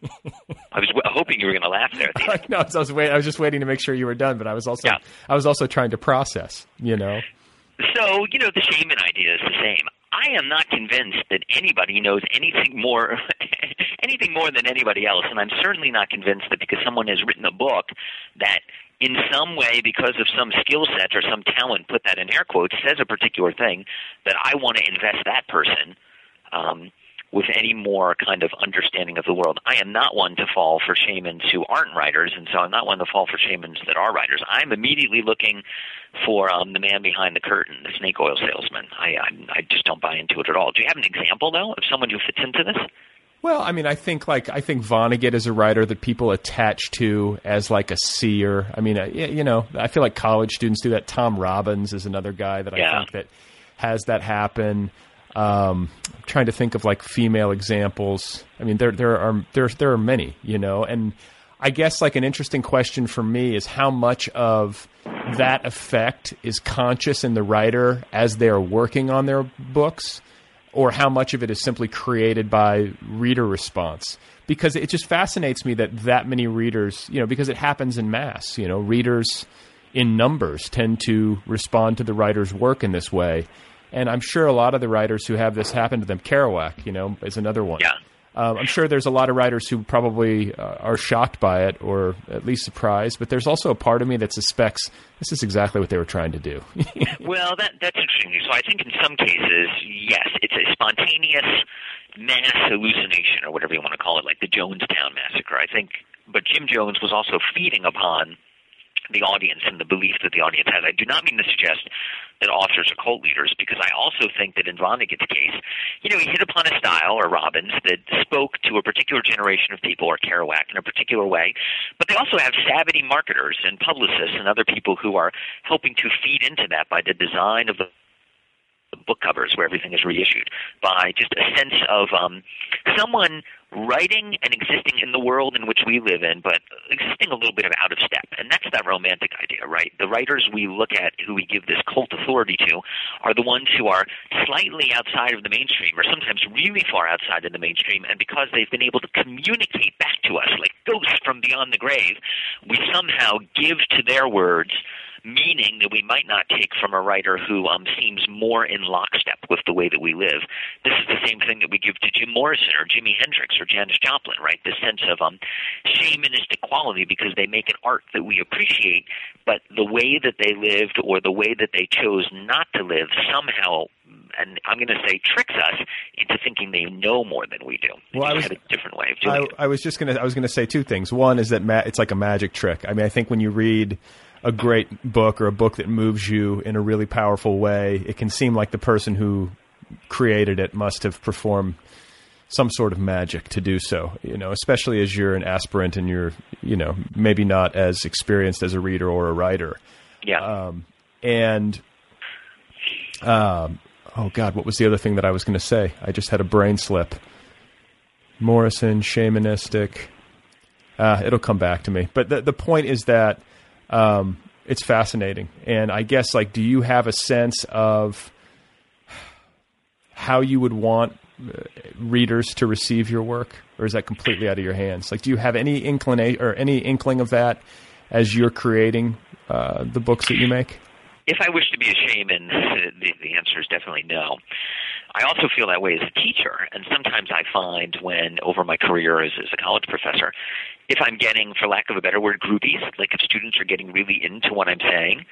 I was w- hoping you were going to laugh there. At the no, I was, wait, I was just waiting to make sure you were done, but I was also Yeah. I was also trying to process. You know, So, you know, the shaman idea is the same. I am not convinced that anybody knows anything more anything more than anybody else, and I'm certainly not convinced that because someone has written a book that in some way, because of some skill set or some talent, put that in air quotes, says a particular thing, that I want to invest that person um, with any more kind of understanding of the world. I am not one to fall for shamans who aren't writers, and so I'm not one to fall for shamans that are writers. I'm immediately looking for um, the man behind the curtain, the snake oil salesman. I, I I just don't buy into it at all. Do you have an example though of someone who fits into this? Well, I mean, I think like I think Vonnegut is a writer that people attach to as like a seer. I mean, uh, you know, I feel like college students do that. Tom Robbins is another guy that I Yeah. think that has that happen. Um, I'm trying to think of like female examples. I mean, there there are there there are many, you know, and I guess like an interesting question for me is how much of that effect is conscious in the writer as they are working on their books or how much of it is simply created by reader response because it just fascinates me that that many readers you know because it happens in mass you know readers in numbers tend to respond to the writer's work in this way and i'm sure a lot of the writers who have this happen to them kerouac you know is another one Yeah. um, I'm sure there's a lot of writers who probably uh, are shocked by it or at least surprised, but there's also a part of me that suspects this is exactly what they were trying to do. Well, that that's interesting. So I think in some cases, yes, it's a spontaneous mass hallucination or whatever you want to call it, like the Jonestown massacre. I think, but Jim Jones was also feeding upon the audience and the belief that the audience has. I do not mean to suggest that authors are cult leaders because I also think that in Vonnegut's case, you know, he hit upon a style or Robbins that spoke to a particular generation of people or Kerouac in a particular way, but they also have savvy marketers and publicists and other people who are helping to feed into that by the design of the book covers where everything is reissued by just a sense of um, someone writing and existing in the world in which we live in, but existing a little bit of out of step. And that's that romantic idea, right? The writers we look at who we give this cult authority to are the ones who are slightly outside of the mainstream or sometimes really far outside of the mainstream. And because they've been able to communicate back to us like ghosts from beyond the grave, we somehow give to their words meaning that we might not take from a writer who um, seems more in lockstep with the way that we live. This is the same thing that we give to Jim Morrison or Jimi Hendrix or Janis Joplin, right? This sense of um, shamanistic quality because they make an art that we appreciate, but the way that they lived or the way that they chose not to live somehow, and I'm going to say tricks us into thinking they know more than we do. They Well, I was- have a different way of doing I, it. I was just gonna I was gonna say two things. One is that ma- it's like a magic trick. I mean, I think when you read a great book or a book that moves you in a really powerful way, it can seem like the person who created it must have performed some sort of magic to do so. You know, especially as you're an aspirant and you're you know maybe not as experienced as a reader or a writer. Yeah. Um, and um, oh god, what was the other thing that I was going to say? I just had a brain slip. Morrison, shamanistic. Uh, it'll come back to me. But the the point is that um, it's fascinating, and I guess like, do you have a sense of how you would want uh, readers to receive your work, or is that completely out of your hands? Like, do you have any inclination or any inkling of that as you're creating uh, the books that you make? if I wish to be a shaman, the, the answer is definitely no. I also feel that way as a teacher, and sometimes I find when over my career as, as a college professor, if I'm getting, for lack of a better word, groupies, like if students are getting really into what I'm saying,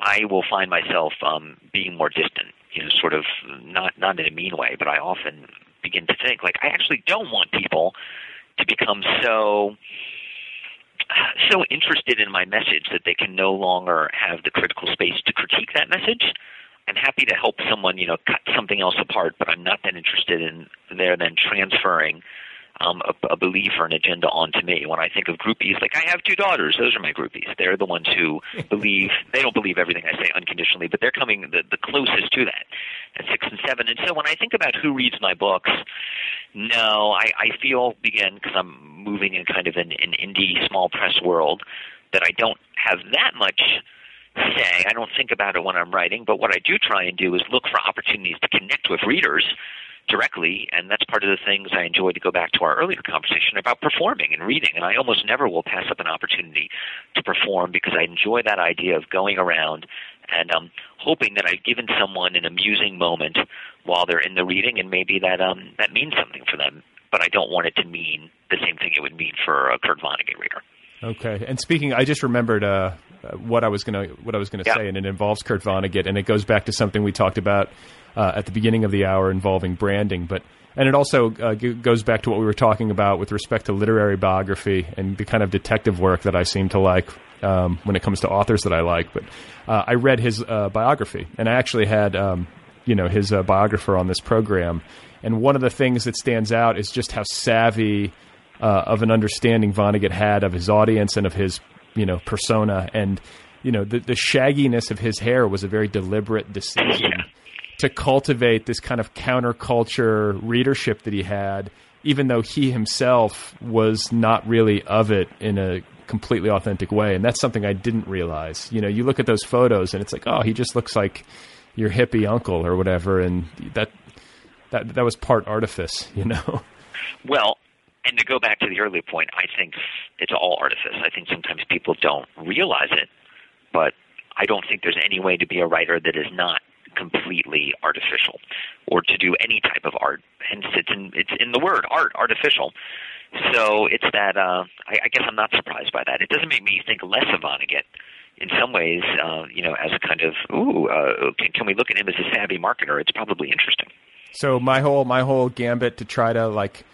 I will find myself um, being more distant. You know, sort of not not in a mean way, but I often begin to think like I actually don't want people to become so so interested in my message that they can no longer have the critical space to critique that message. I'm happy to help someone, you know, cut something else apart, but I'm not that interested in there then transferring um, a, a belief or an agenda onto me. When I think of groupies, like I have two daughters, those are my groupies. They're the ones who believe they don't believe everything I say unconditionally, but they're coming the, the closest to that at six and seven. And so when I think about who reads my books, no, I, I feel again because I'm moving in kind of an, an indie small press world that I don't have that much say. I don't think about it when I'm writing, but what I do try and do is look for opportunities to connect with readers directly, and that's part of the things I enjoy to go back to our earlier conversation about performing and reading. And I almost never will pass up an opportunity to perform because I enjoy that idea of going around and um, hoping that I've given someone an amusing moment while they're in the reading, and maybe that um, that means something for them. But I don't want it to mean the same thing it would mean for a Kurt Vonnegut reader. Okay. And speaking, I just remembered uh, what I was gonna what I was gonna Yeah. say, and it involves Kurt Vonnegut, and it goes back to something we talked about uh, at the beginning of the hour involving branding, but. And it also uh, g- goes back to what we were talking about with respect to literary biography and the kind of detective work that I seem to like um, when it comes to authors that I like. But uh, I read his uh, biography, and I actually had um, you know his uh, biographer on this program. And one of the things that stands out is just how savvy uh, of an understanding Vonnegut had of his audience and of his you know persona, and you know the, the shagginess of his hair was a very deliberate decision to cultivate this kind of counterculture readership that he had, even though he himself was not really of it in a completely authentic way. And that's something I didn't realize. You know, you look at those photos and it's like, oh, he just looks like your hippie uncle or whatever, and that that that was part artifice, you know. Well, and to go back to the earlier point, I think it's all artifice. I think sometimes people don't realize it, but I don't think there's any way to be a writer that is not completely artificial or to do any type of art. Hence, it's in, it's in the word art, artificial. So it's that, uh, I, I guess I'm not surprised by that. It doesn't make me think less of Vonnegut. In some ways, uh, you know, as a kind of, ooh, uh, can, can we look at him as a savvy marketer? It's probably interesting. So my whole my whole gambit to try to like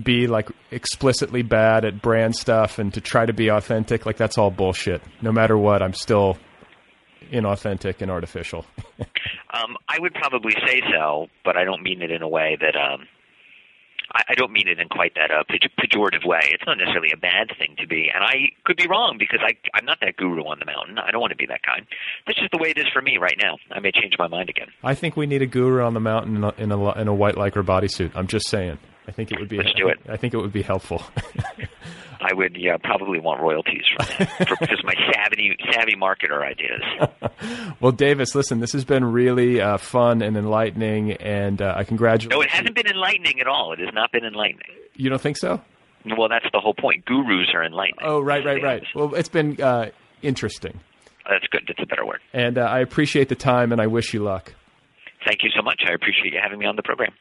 be like explicitly bad at brand stuff and to try to be authentic, like that's all bullshit. No matter what, I'm still inauthentic and artificial. Um, I would probably say so, but I don't mean it in a way that um, I, I don't mean it in quite that uh, pejorative way. It's not necessarily a bad thing to be, and I could be wrong because I I'm not that guru on the mountain. I don't want to be that kind. That's just the way it is for me right now. I may change my mind again. I think we need a guru on the mountain in a in a, in a white lycra bodysuit. I'm just saying. I think it would be. Let's do it. I think it would be helpful. I would yeah probably want royalties from that for just my savvy savvy marketer ideas. well, Davis, listen, this has been really uh, fun and enlightening, and uh, I congratulate. No, it hasn't been enlightening at all. It has not been enlightening. You don't think so? Well, that's the whole point. Gurus are enlightening. Oh, right, right, right. Well, it's been uh, interesting, That's good. That's a better word. and uh, I appreciate the time, and I wish you luck. Thank you so much. I appreciate you having me on the program.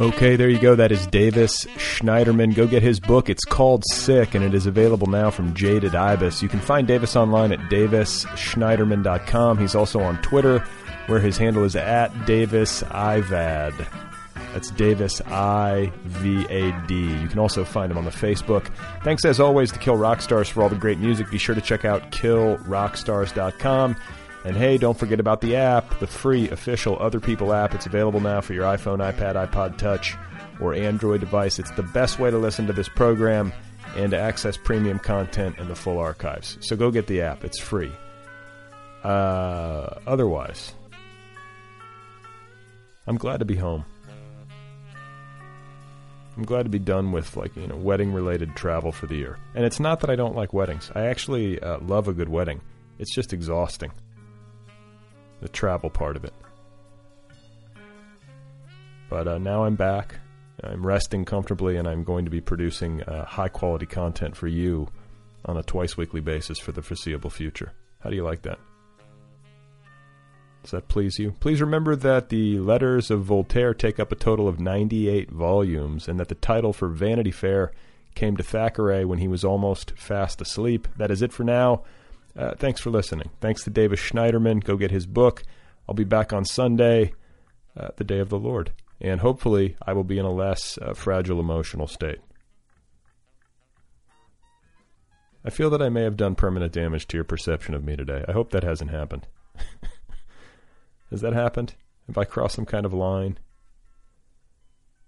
Okay, there you go. That is Davis Schneiderman. Go get his book. It's called Sick, and it is available now from Jaded Ibis. You can find Davis online at davisschneiderman.com. He's also on Twitter, where his handle is at Davis Ivad. That's Davis I V A D. You can also find him on the Facebook. Thanks as always to Kill Rock Stars for all the great music. Be sure to check out killrockstars.com. And hey, don't forget about the app, the free official Other People app. It's available now for your iPhone, iPad, iPod Touch, or Android device. It's the best way to listen to this program and to access premium content and the full archives. So go get the app. It's free. Uh, otherwise, I'm glad to be home. I'm glad to be done with like you know wedding related travel for the year. And it's not that I don't like weddings. I actually uh, love a good wedding. It's just exhausting. The travel part of it. But uh, now I'm back. I'm resting comfortably, and I'm going to be producing uh, high quality content for you on a twice weekly basis for the foreseeable future. How do you like that? Does that please you? Please remember that the letters of Voltaire take up a total of 98 volumes, and that the title for Vanity Fair came to Thackeray when he was almost fast asleep. That is it for now. Uh, thanks for listening. Thanks to Davis Schneiderman. Go get his book. I'll be back on Sunday, uh, the day of the Lord. And hopefully, I will be in a less uh, fragile emotional state. I feel that I may have done permanent damage to your perception of me today. I hope that hasn't happened. Has that happened? Have I crossed some kind of line?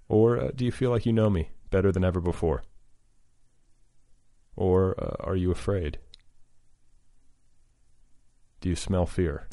Or uh, do you feel like you know me better than ever before? Or uh, are you afraid? Do you smell fear?